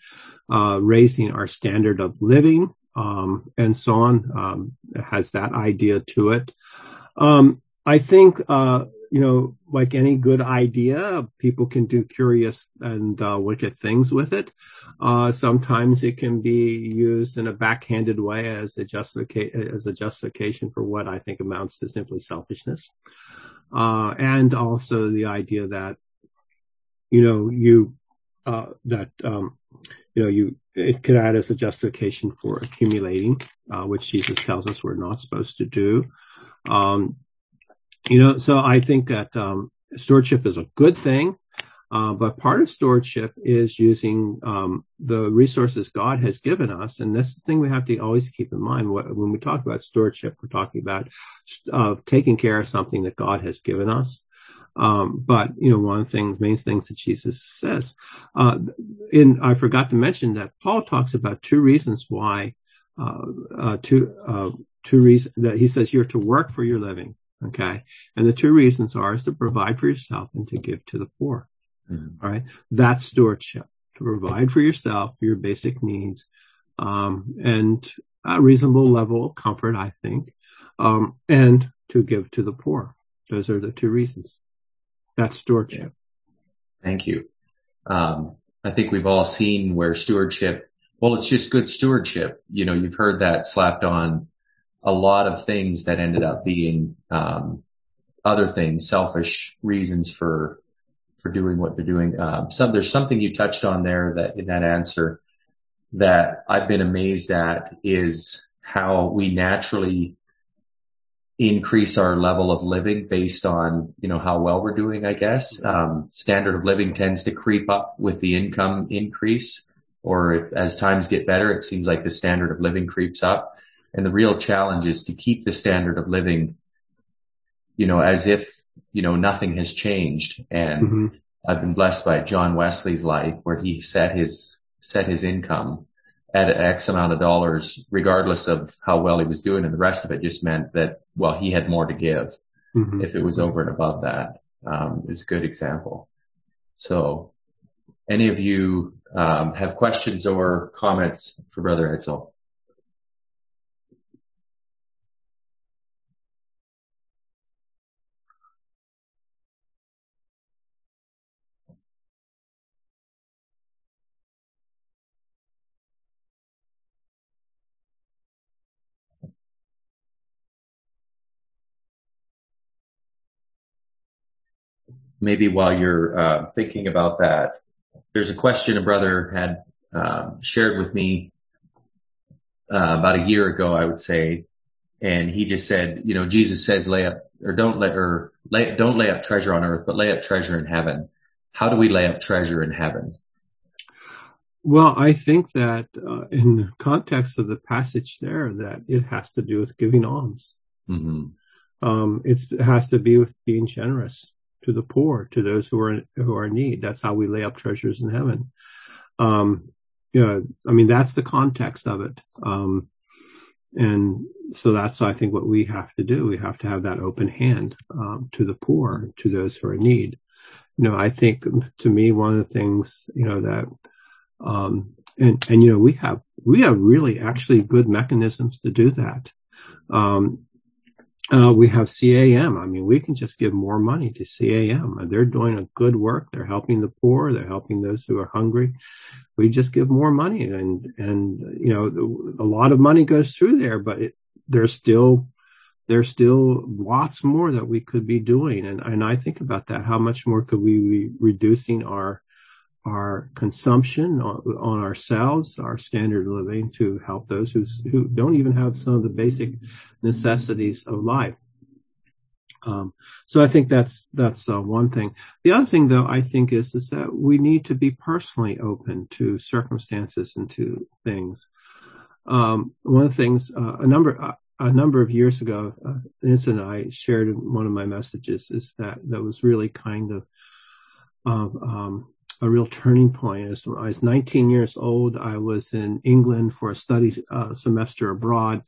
S3: uh, raising our standard of living, um, and so on. Um, has that idea to it. Um, I think, uh, you know, like any good idea, people can do curious and uh, wicked things with it. Uh, sometimes it can be used in a backhanded way as a, as a justification for what I think amounts to simply selfishness uh, and also the idea that you know you uh, that um, you know you it could add as a justification for accumulating, uh, which Jesus tells us we're not supposed to do. Um, you know, so I think that um, stewardship is a good thing. Uh, but part of stewardship is using um, the resources God has given us, and this is the thing we have to always keep in mind. When we talk about stewardship, we're talking about uh, taking care of something that God has given us. Um, but you know, one of the things, main things that Jesus says, uh, in I forgot to mention that Paul talks about two reasons why, uh, uh, two uh, two reasons that he says you're to work for your living. Okay, and the two reasons are is to provide for yourself and to give to the poor. Mm-hmm. All right. That's stewardship to provide for yourself your basic needs, um, and a reasonable level of comfort, I think, um, and to give to the poor. Those are the two reasons. That's stewardship.
S2: Thank you. Um, I think we've all seen where stewardship, well, it's just good stewardship. You know, you've heard that slapped on a lot of things that ended up being, um, other things, selfish reasons for for doing what they're doing. Um, there's something you touched on there that in that answer that I've been amazed at is how we naturally increase our level of living based on, you know, how well we're doing, I guess. Um, standard of living tends to creep up with the income increase or if as times get better, it seems like the standard of living creeps up. And the real challenge is to keep the standard of living, you know, as if you know, nothing has changed. And mm-hmm. I've been blessed by John Wesley's life where he set his, set his income at X amount of dollars, regardless of how well he was doing. And the rest of it just meant that, well, he had more to give mm-hmm. if it was over and above that. Um, is a good example. So any of you, um, have questions or comments for Brother Edsel? Maybe while you're uh, thinking about that, there's a question a brother had um, shared with me uh, about a year ago, I would say, and he just said, you know, Jesus says, lay up or don't let or lay, don't lay up treasure on earth, but lay up treasure in heaven. How do we lay up treasure in heaven?
S3: Well, I think that uh, in the context of the passage there, that it has to do with giving alms. Mm-hmm. Um, it has to be with being generous to the poor, to those who are who are in need. That's how we lay up treasures in heaven. Um, you know, I mean, that's the context of it. Um, and so that's, I think, what we have to do. We have to have that open hand um, to the poor, to those who are in need. You know, I think to me, one of the things, you know, that, um, and, and, you know, we have, we have really actually good mechanisms to do that. Um, uh, we have CAM. I mean, we can just give more money to CAM. They're doing a good work. They're helping the poor. They're helping those who are hungry. We just give more money and, and, you know, a lot of money goes through there, but it, there's still, there's still lots more that we could be doing. And, and I think about that. How much more could we be reducing our, our consumption on, on, ourselves, our standard of living to help those who, who don't even have some of the basic necessities of life. Um, so I think that's that's uh, one thing. The other thing, though, I think is is that we need to be personally open to circumstances and to things. Um, one of the things, uh, a number uh, a number of years ago, uh, and I shared in one of my messages is that that was really kind of of um, a real turning point. As I was 19 years old, I was in England for a study uh, semester abroad.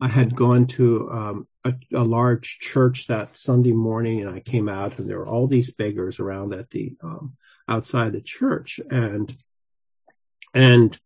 S3: I had gone to um, a, a, large church that Sunday morning, and I came out, and there were all these beggars around at the um, outside the church, and and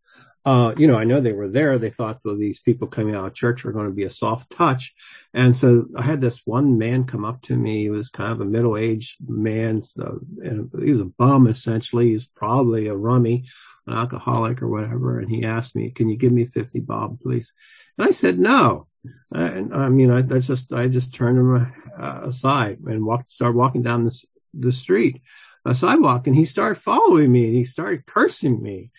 S3: uh, you know, I know they were there. They thought, well, these people coming out of church were going to be a soft touch. And so I had this one man come up to me. He was kind of a middle-aged man. So, he was a bum, essentially. He's probably a rummy, an alcoholic or whatever. And he asked me, can you give me 50 bob, please? And I said, no. And I mean, I, I just, I just turned him uh, aside and walked, started walking down the, the street, a sidewalk and he started following me and he started cursing me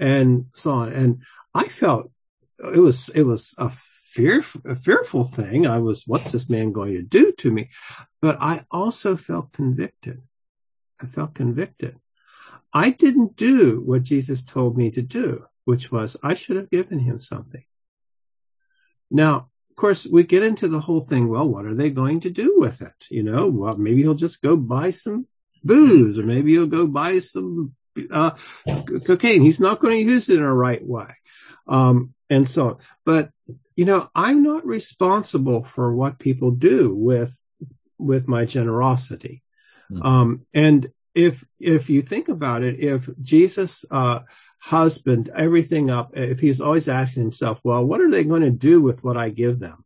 S3: and so on. And I felt it was, it was a fear, a fearful thing. I was, what's this man going to do to me? But I also felt convicted. I felt convicted. I didn't do what Jesus told me to do, which was I should have given him something. Now, of course, we get into the whole thing. Well, what are they going to do with it? You know, well, maybe he'll just go buy some booze or maybe he'll go buy some uh, cocaine. He's not going to use it in a right way. Um, and so, but you know, I'm not responsible for what people do with, with my generosity. Mm-hmm. Um, and if, if you think about it, if Jesus, uh, husband everything up, if he's always asking himself, well, what are they going to do with what I give them?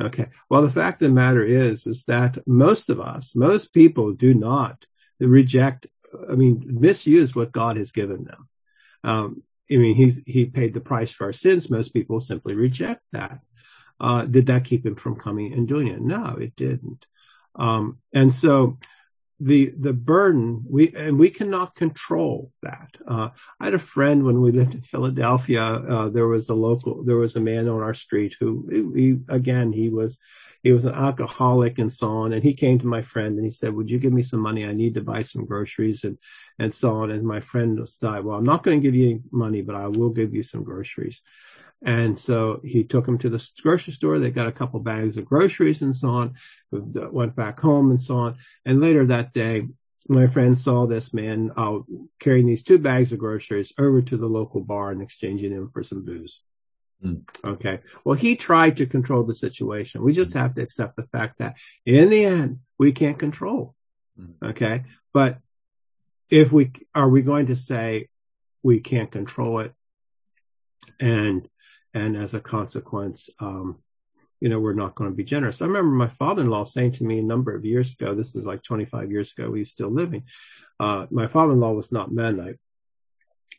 S3: Okay. Well, the fact of the matter is, is that most of us, most people do not reject I mean, misuse what God has given them. Um, I mean, he's, he paid the price for our sins. Most people simply reject that. Uh, did that keep him from coming and doing it? No, it didn't. Um, and so the, the burden, we, and we cannot control that. Uh, I had a friend when we lived in Philadelphia, uh, there was a local, there was a man on our street who, he, again, he was, he was an alcoholic and so on. And he came to my friend and he said, would you give me some money? I need to buy some groceries and, and so on. And my friend said, well, I'm not going to give you money, but I will give you some groceries. And so he took him to the grocery store. They got a couple bags of groceries and so on, went back home and so on. And later that day, my friend saw this man uh, carrying these two bags of groceries over to the local bar and exchanging them for some booze. Mm. Okay. Well, he tried to control the situation. We just have to accept the fact that in the end, we can't control. Mm. Okay. But if we, are we going to say we can't control it and, and as a consequence, um, you know, we're not going to be generous. I remember my father-in-law saying to me a number of years ago, this is like 25 years ago, he's still living. Uh, my father-in-law was not Mennonite,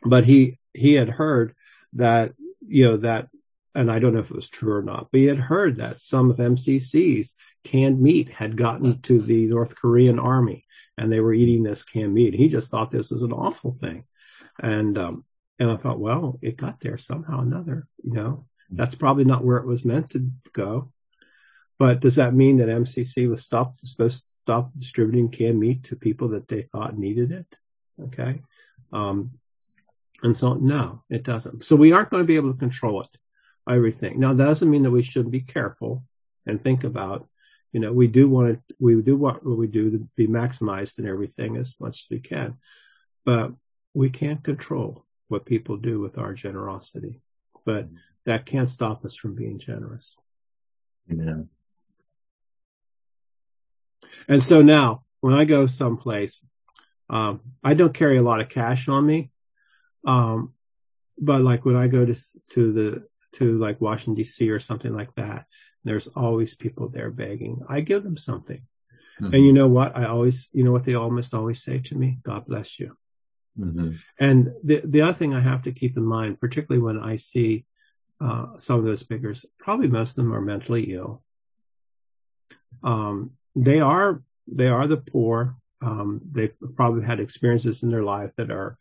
S3: but he, he had heard that, you know, that, and I don't know if it was true or not, but he had heard that some of MCC's canned meat had gotten to the North Korean army and they were eating this canned meat. He just thought this was an awful thing. And, um, and I thought, well, it got there somehow or another, you know, that's probably not where it was meant to go. But does that mean that MCC was stopped, supposed to stop distributing canned meat to people that they thought needed it? Okay. Um, and so, no, it doesn't. So we aren't going to be able to control it, everything. Now, that doesn't mean that we shouldn't be careful and think about, you know, we do want to, we do what we do to be maximized in everything as much as we can, but we can't control what people do with our generosity. But that can't stop us from being generous.
S2: Amen.
S3: And so now, when I go someplace, um, I don't carry a lot of cash on me. Um, but like when I go to, to the, to like Washington DC or something like that, there's always people there begging. I give them something. Mm-hmm. And you know what? I always, you know what they almost always say to me? God bless you. Mm-hmm. And the, the other thing I have to keep in mind, particularly when I see uh, some of those speakers, probably most of them are mentally ill. Um, they are they are the poor. Um, they've probably had experiences in their life that are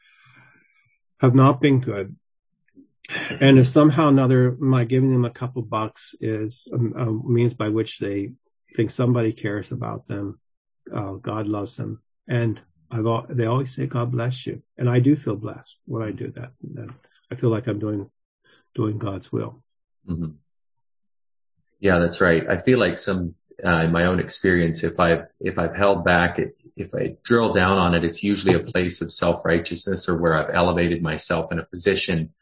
S3: have not been good. And if somehow or another my giving them a couple bucks is a, a means by which they think somebody cares about them, uh, God loves them, and I've they always say God bless you, and I do feel blessed when I do that. And I feel like I'm doing doing God's will. Mm-hmm.
S2: Yeah, that's right. I feel like some, uh, in my own experience, if I've, if I've held back, it, if I drill down on it, it's usually a place of self-righteousness or where I've elevated myself in a position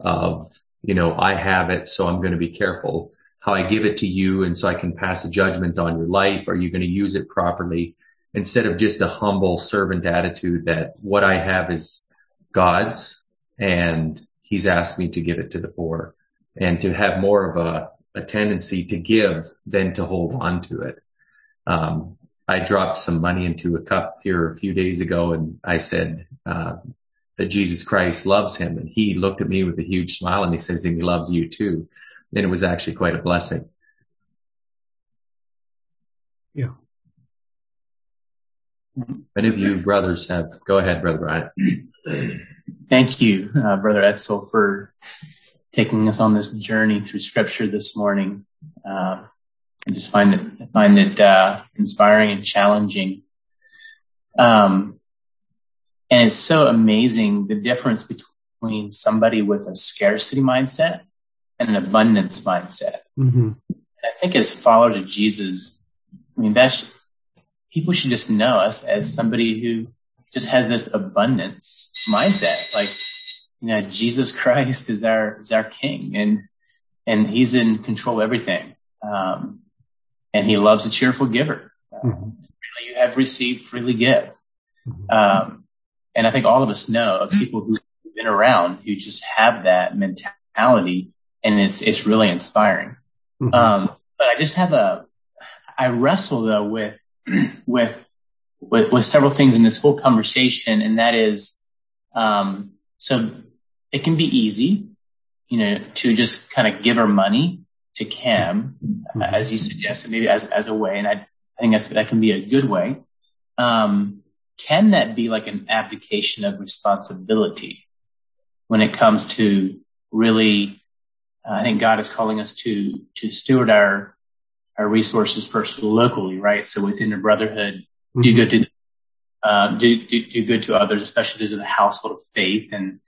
S2: of, you know, I have it, so I'm going to be careful how I give it to you. And so I can pass a judgment on your life. Are you going to use it properly? Instead of just a humble servant attitude that what I have is God's and he's asked me to give it to the poor and to have more of a, a tendency to give than to hold on to it. Um, I dropped some money into a cup here a few days ago and I said, uh, that Jesus Christ loves him. And he looked at me with a huge smile and he says, and he loves you too. And it was actually quite a blessing.
S3: Yeah.
S2: Many of you brothers have, go ahead, brother Brian.
S4: Thank you, uh, Brother Etzel, for taking us on this journey through Scripture this morning. Uh, I just find it find it uh, inspiring and challenging. Um, and it's so amazing the difference between somebody with a scarcity mindset and an abundance mindset. Mm-hmm. I think as followers of Jesus, I mean, that's people should just know us as somebody who just has this abundance mindset. Like, you know, Jesus Christ is our, is our king and, and he's in control of everything. Um, and he loves a cheerful giver. mm-hmm. Freely you have received, freely give. Mm-hmm. Um, and I think all of us know of people who've been around who just have that mentality and it's, it's really inspiring. Mm-hmm. Um, but I just have a, I wrestle though with, with with, with several things in this whole conversation, and that is, um, so it can be easy, you know, to just kind of give her money to CAM, mm-hmm. as you suggested, maybe as as a way, and I, I think that's, that can be a good way. Um, can that be like an abdication of responsibility when it comes to really? Uh, I think God is calling us to to steward our our resources first locally, right? So within the brotherhood, do mm-hmm. good to uh, do, do, do good to others, especially those of the household of faith. And,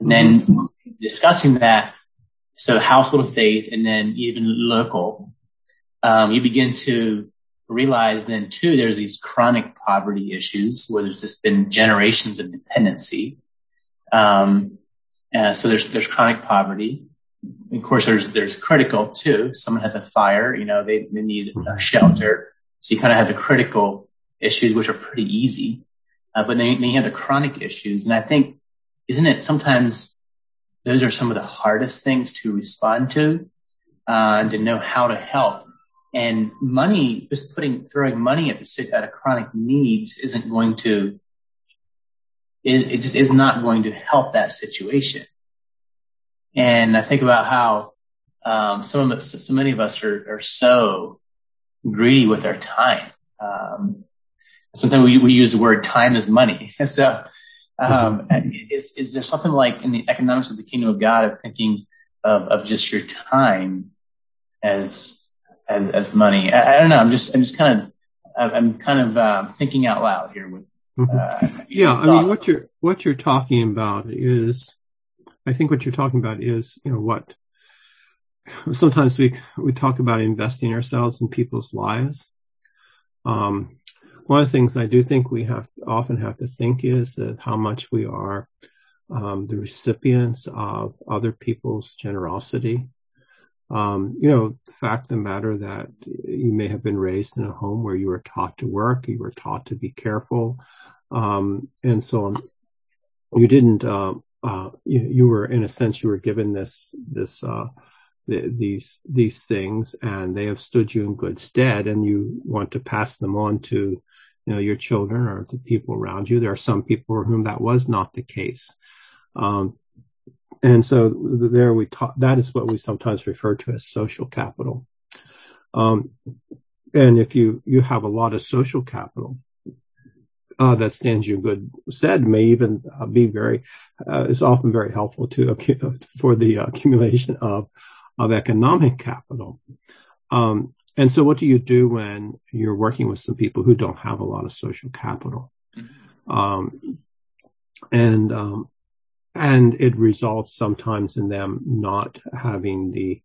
S4: and then mm-hmm. discussing that, so household of faith and then even local, um, you begin to realize then too, there's these chronic poverty issues where there's just been generations of dependency. Um, uh, so there's, there's chronic poverty. Of course, there's, there's critical too. Someone has a fire, you know, they, they need a mm-hmm. shelter. So you kind of have the critical issues, which are pretty easy. Uh, but then, then you have the chronic issues. And I think, isn't it sometimes those are some of the hardest things to respond to, uh, and to know how to help. And money, just putting, throwing money at the, at a chronic needs isn't going to, it, it just is not going to help that situation. And I think about how, um, some of us, so many of us are, are so greedy with our time. Um, sometimes we, we use the word time as money. so, um, mm-hmm. is, is there something like in the economics of the kingdom of God of thinking of, of just your time as as, as money. I, I, don't know. I'm just, I'm just kind of, I'm kind of uh, thinking out loud here with.
S3: Mm-hmm. Uh, yeah, I mean, what you're what you're talking about is, I think what you're talking about is, you know, what sometimes we we talk about investing ourselves in people's lives. Um, one of the things I do think we have often have to think is that how much we are um, the recipients of other people's generosity. Um, you know, the fact of the matter that you may have been raised in a home where you were taught to work, you were taught to be careful, um, and so on. You didn't. Uh, uh, you, you, were, in a sense, you were given this this uh, these these things, and they have stood you in good stead, and you want to pass them on to you know your children or the people around you. There are some people for whom that was not the case. Um, and so there we talk, that is what we sometimes refer to as social capital. Um, and if you, you have a lot of social capital, uh, that stands you good stead may even uh, be very, uh, is often very helpful to, for the accumulation of, of economic capital. Um, and so what do you do when you're working with some people who don't have a lot of social capital? Mm-hmm. Um, and, um, and it results sometimes in them not having the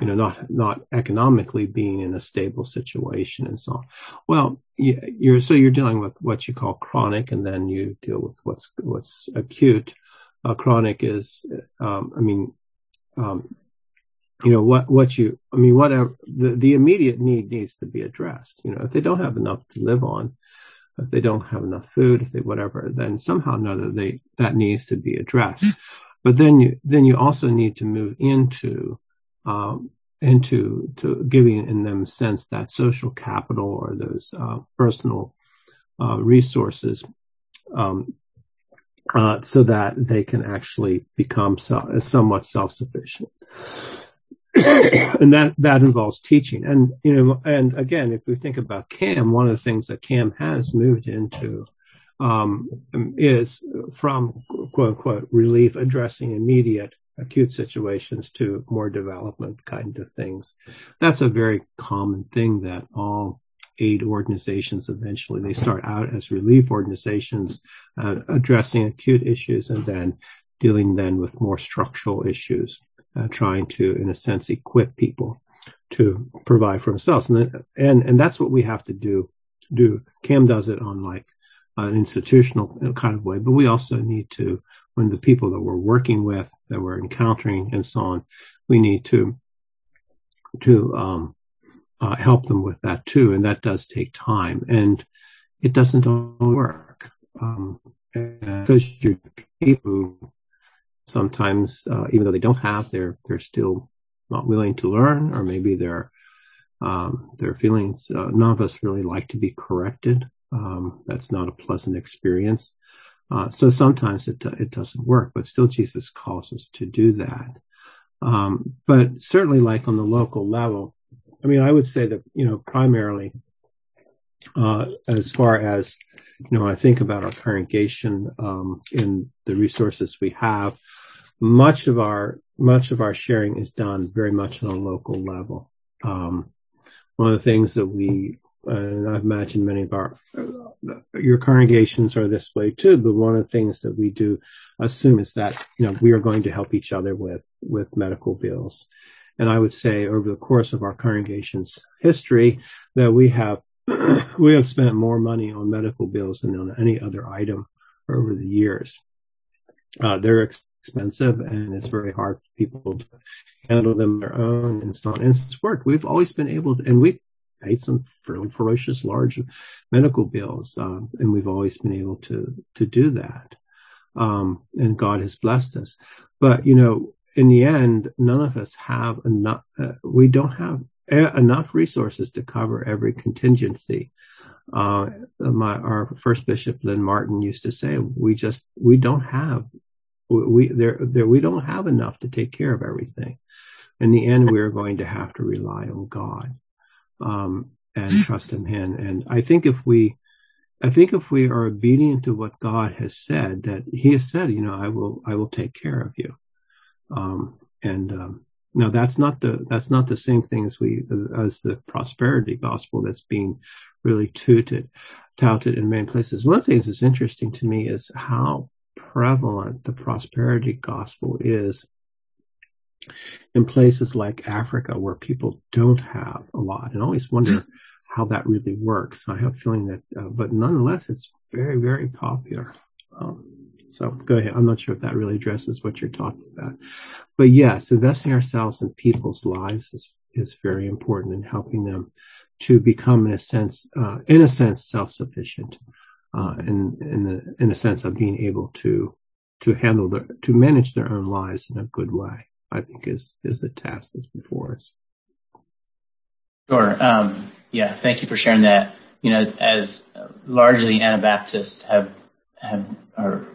S3: you know not not economically being in a stable situation and so on well you're so you're dealing with what you call chronic and then you deal with what's what's acute uh, chronic is um, i mean um, you know what what you i mean whatever the the immediate need needs to be addressed you know if they don't have enough to live on if they don't have enough food, if they whatever, then somehow or another they that needs to be addressed. But then you then you also need to move into um, into to giving in them sense that social capital or those uh, personal uh, resources um, uh, so that they can actually become so, somewhat self-sufficient. And that that involves teaching. And you know, and again, if we think about CAM, one of the things that CAM has moved into um, is from quote unquote relief addressing immediate acute situations to more development kind of things. That's a very common thing that all aid organizations eventually they start out as relief organizations uh, addressing acute issues and then dealing then with more structural issues uh, trying to, in a sense, equip people to provide for themselves. And, then, and, and that's what we have to do, do. CAM does it on like an institutional kind of way, but we also need to, when the people that we're working with, that we're encountering and so on, we need to, to, um, uh, help them with that too. And that does take time and it doesn't work. Um, because you're people sometimes, uh, even though they don't have, they're they're still not willing to learn, or maybe their um, their feelings. Uh, none of us really like to be corrected. Um, that's not a pleasant experience. Uh, so sometimes it it doesn't work, but still Jesus calls us to do that. Um, but certainly, like on the local level, I mean, I would say that you know primarily uh, as far as you know, I think about our congregation um, in the resources we have. Much of our much of our sharing is done very much on a local level. Um, one of the things that we and I've imagined many of our uh, your congregations are this way too. But one of the things that we do assume is that you know we are going to help each other with with medical bills. And I would say over the course of our congregation's history that we have we have spent more money on medical bills than on any other item over the years. Uh, they're expensive and it's very hard for people to handle them their own and so on. And it's worked. We've always been able to, and we paid some fairly ferocious large medical bills, um, and we've always been able to, to do that. Um, and God has blessed us. But, you know, in the end, none of us have enough, uh, we don't have enough resources to cover every contingency. Uh, my, our first bishop, Lynn Martin, used to say, we just, we don't have, we, there, there, we don't have enough to take care of everything. In the end, we're going to have to rely on God, um, and trust in Him. And I think if we, I think if we are obedient to what God has said, that He has said, you know, I will, I will take care of you. Um, and, um, now that's not the that's not the same thing as we as the prosperity gospel that's being really touted touted in many places. One of the things that's interesting to me is how prevalent the prosperity gospel is in places like Africa where people don't have a lot. And I always wonder how that really works. I have a feeling that, uh, but nonetheless, it's very, very popular. Um, so go ahead. I'm not sure if that really addresses what you're talking about. But yes, investing ourselves in people's lives is, is very important in helping them to become in a sense, uh, in a sense, self-sufficient, uh, in, in the, in a sense of being able to, to handle their, to manage their own lives in a good way, I think is, is the task that's before us.
S4: Sure. Um, yeah. Thank you for sharing that. You know, as largely Anabaptists have, have, are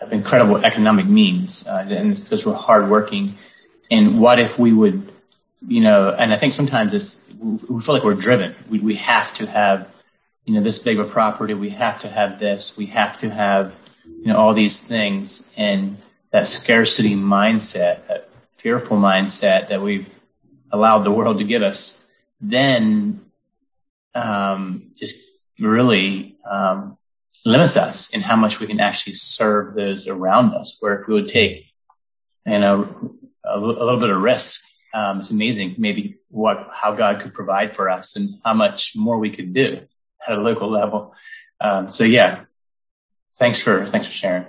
S4: have incredible economic means, uh, and because we're hardworking. And what if we would, you know, and I think sometimes it's, we feel like we're driven. We, we have to have, you know, this big of a property. We have to have this. We have to have, you know, all these things. And that scarcity mindset, that fearful mindset that we've allowed the world to give us, then um, just really um, limits us in how much we can actually serve those around us. Where if we would take, you know, a, a little bit of risk, um, it's amazing maybe what, how God could provide for us and how much more we could do at a local level. Um, so yeah, thanks for, thanks for sharing.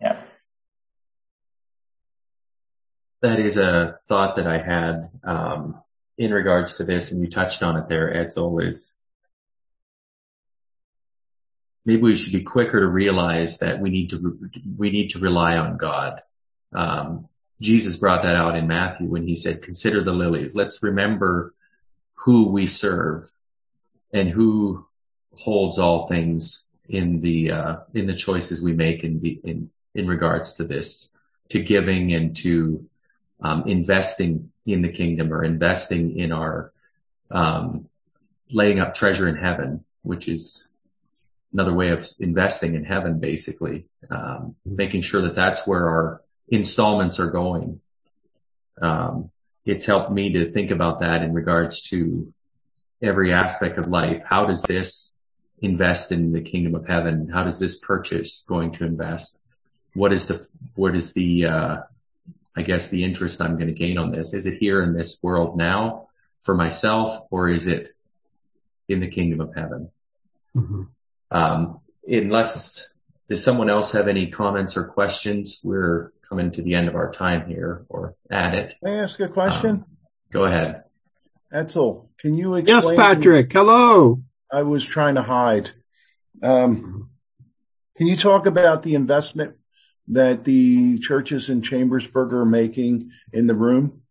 S4: Yeah.
S2: That is a thought that I had, um, in regards to this and you touched on it there, Edsel, is maybe we should be quicker to realize that we need to we need to rely on God. Um, Jesus brought that out in Matthew when he said, "Consider the lilies." Let's remember who we serve and who holds all things in the uh, in the choices we make in the in in regards to this, to giving and to um, investing in the kingdom or investing in our um, laying up treasure in heaven, which is another way of investing in heaven, basically, um, making sure that that's where our installments are going. Um, it's helped me to think about that in regards to every aspect of life. How does this invest in the kingdom of heaven? How does this purchase going to invest? What is the, what is the, uh, I guess the interest I'm going to gain on this? Is it here in this world now for myself or is it in the kingdom of heaven? Mm-hmm. Um, unless does someone else have any comments or questions? We're coming to the end of our time here, or add it.
S5: Can I ask a question? Um,
S2: go ahead.
S5: Edsel, can you explain?
S3: Yes, Patrick. Hello.
S5: I was trying to hide. Um, can you talk about the investment that the churches in Chambersburg are making in the room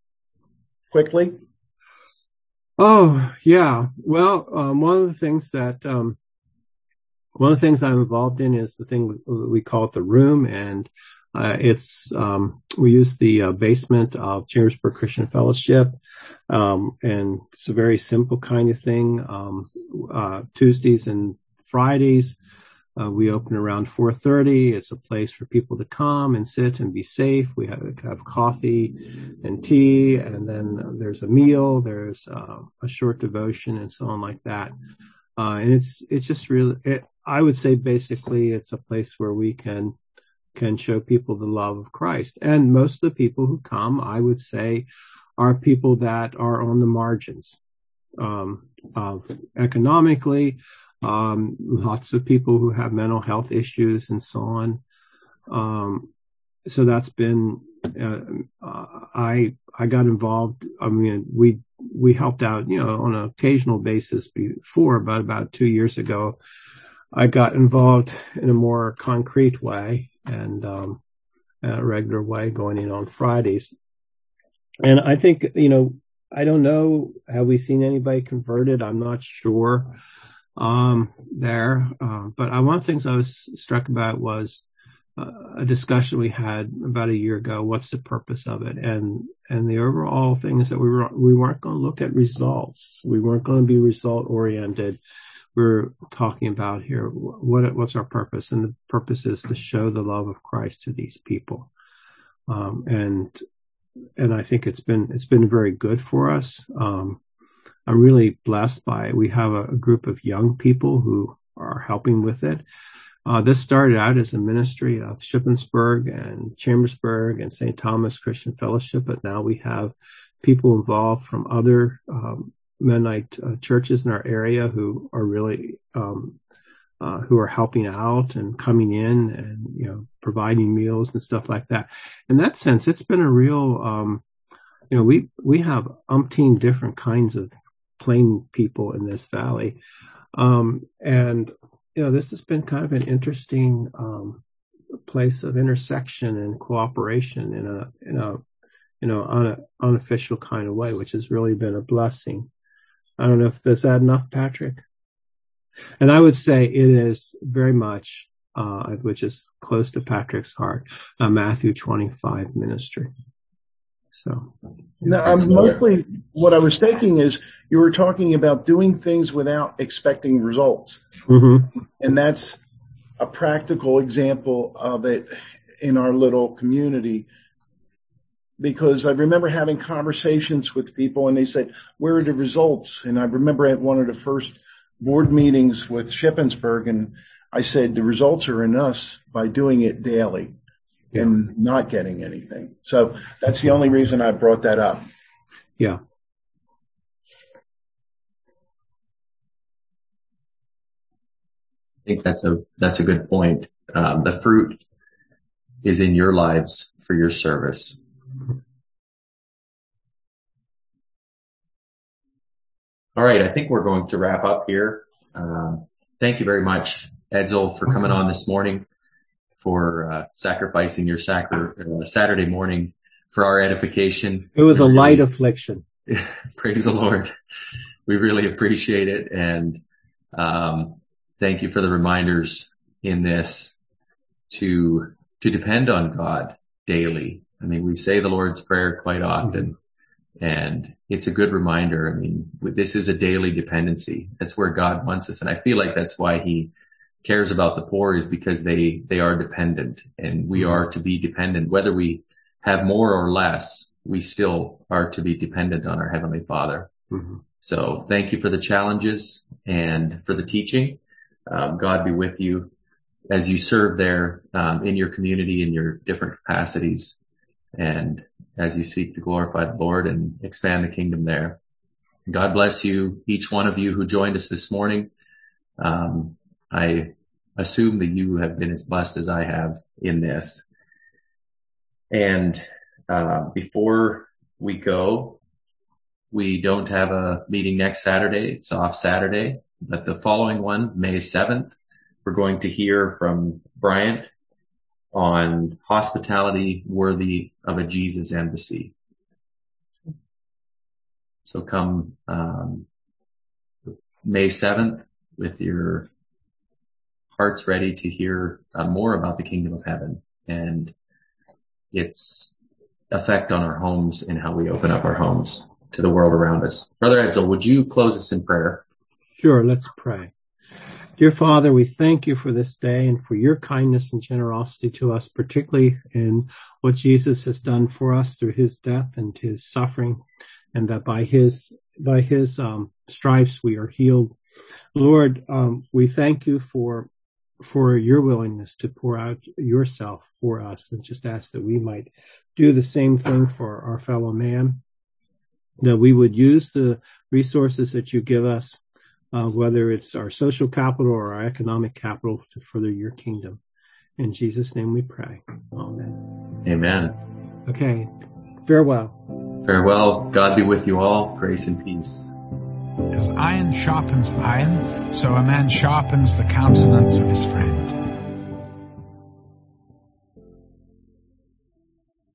S5: quickly?
S3: Oh, yeah. Well, um, one of the things that um, one of the things I'm involved in is the thing we call it the room, and uh, it's um, we use the uh, basement of Chambersburg Christian Fellowship, um, and it's a very simple kind of thing. Um, uh, Tuesdays and Fridays, uh, we open around 4:30. It's a place for people to come and sit and be safe. We have, have coffee and tea, and then there's a meal. There's uh, a short devotion and so on like that. Uh, and it's, it's just really, it, I would say basically it's a place where we can, can show people the love of Christ. And most of the people who come, I would say, are people that are on the margins um, of economically, um, lots of people who have mental health issues and so on. Um, so that's been I I got involved. I mean, we we helped out, you know, on an occasional basis before, but about two years ago, I got involved in a more concrete way and um, a regular way, going in on Fridays. And I think, you know, I don't know, have we seen anybody converted? I'm not sure um, there. Uh, but one of the things I was struck about was uh, a discussion we had about a year ago. What's the purpose of it? And and the overall thing is that we were we weren't going to look at results. We weren't going to be result oriented. We're talking about here what what's our purpose, and the purpose is to show the love of Christ to these people. Um, and and I think it's been it's been very good for us. Um, I'm really blessed by it. We have a, a, group of young people who are helping with it. Uh, this started out as a ministry of Shippensburg and Chambersburg and St. Thomas Christian Fellowship, but now we have people involved from other um, Mennonite uh, churches in our area who are really um, uh, who are helping out and coming in and you know providing meals and stuff like that. In that sense, it's been a real um, you know we we have umpteen different kinds of plain people in this valley, um, and you know, this has been kind of an interesting um, place of intersection and cooperation in a in a you know on an unofficial kind of way, which has really been a blessing. I don't know if there's that enough, Patrick. And I would say it is very much, uh, which is close to Patrick's heart, a Matthew 25 ministry. So.
S5: Now, I'm mostly what I was thinking is you were talking about doing things without expecting results. Mm-hmm. And that's a practical example of it in our little community. Because I remember having conversations with people and they said, where are the results? And I remember at one of the first board meetings with Shippensburg and I said, the results are in us by doing it daily yeah. and not getting anything. So that's the only reason I brought that up.
S3: Yeah.
S2: I think that's a that's a good point. Um, the fruit is in your lives for your service. All right, I think we're going to wrap up here. Um, thank you very much, Edsel, for coming on this morning, for uh, sacrificing your sacri- uh, Saturday morning for our edification.
S3: It was a light affliction.
S2: Praise the Lord. We really appreciate it, and um, thank you for the reminders in this to to depend on God daily. I mean, we say the Lord's Prayer quite often, and it's a good reminder. I mean, this is a daily dependency. That's where God wants us. And I feel like that's why he cares about the poor is because they, they are dependent and we mm-hmm. are to be dependent. Whether we have more or less, we still are to be dependent on our Heavenly Father. Mm-hmm. So thank you for the challenges and for the teaching. Um, God be with you as you serve there um, in your community in your different capacities and as you seek to glorify the Lord and expand the kingdom there. God bless you, each one of you who joined us this morning. Um, I assume that you have been as blessed as I have in this. And uh, before we go, we don't have a meeting next Saturday. It's off Saturday, but the following one, May 7th, we're going to hear from Bryant on hospitality worthy of a Jesus embassy. So come um, May 7th with your hearts ready to hear uh, more about the kingdom of heaven and its effect on our homes and how we open up our homes to the world around us. Brother Edsel, would you close us in prayer?
S3: Sure, let's pray. Dear Father, we thank you for this day and for your kindness and generosity to us, particularly in what Jesus has done for us through his death and his suffering, and that by his by his um, stripes we are healed. Lord, um, we thank you for for your willingness to pour out yourself for us and just ask that we might do the same thing for our fellow man, that we would use the resources that you give us, uh, whether it's our social capital or our economic capital to further your kingdom. In Jesus' name we pray. Amen.
S2: Amen.
S3: Okay. Farewell.
S2: Farewell. God be with you all. Grace and peace.
S1: As iron sharpens iron, so a man sharpens the countenance of his friend.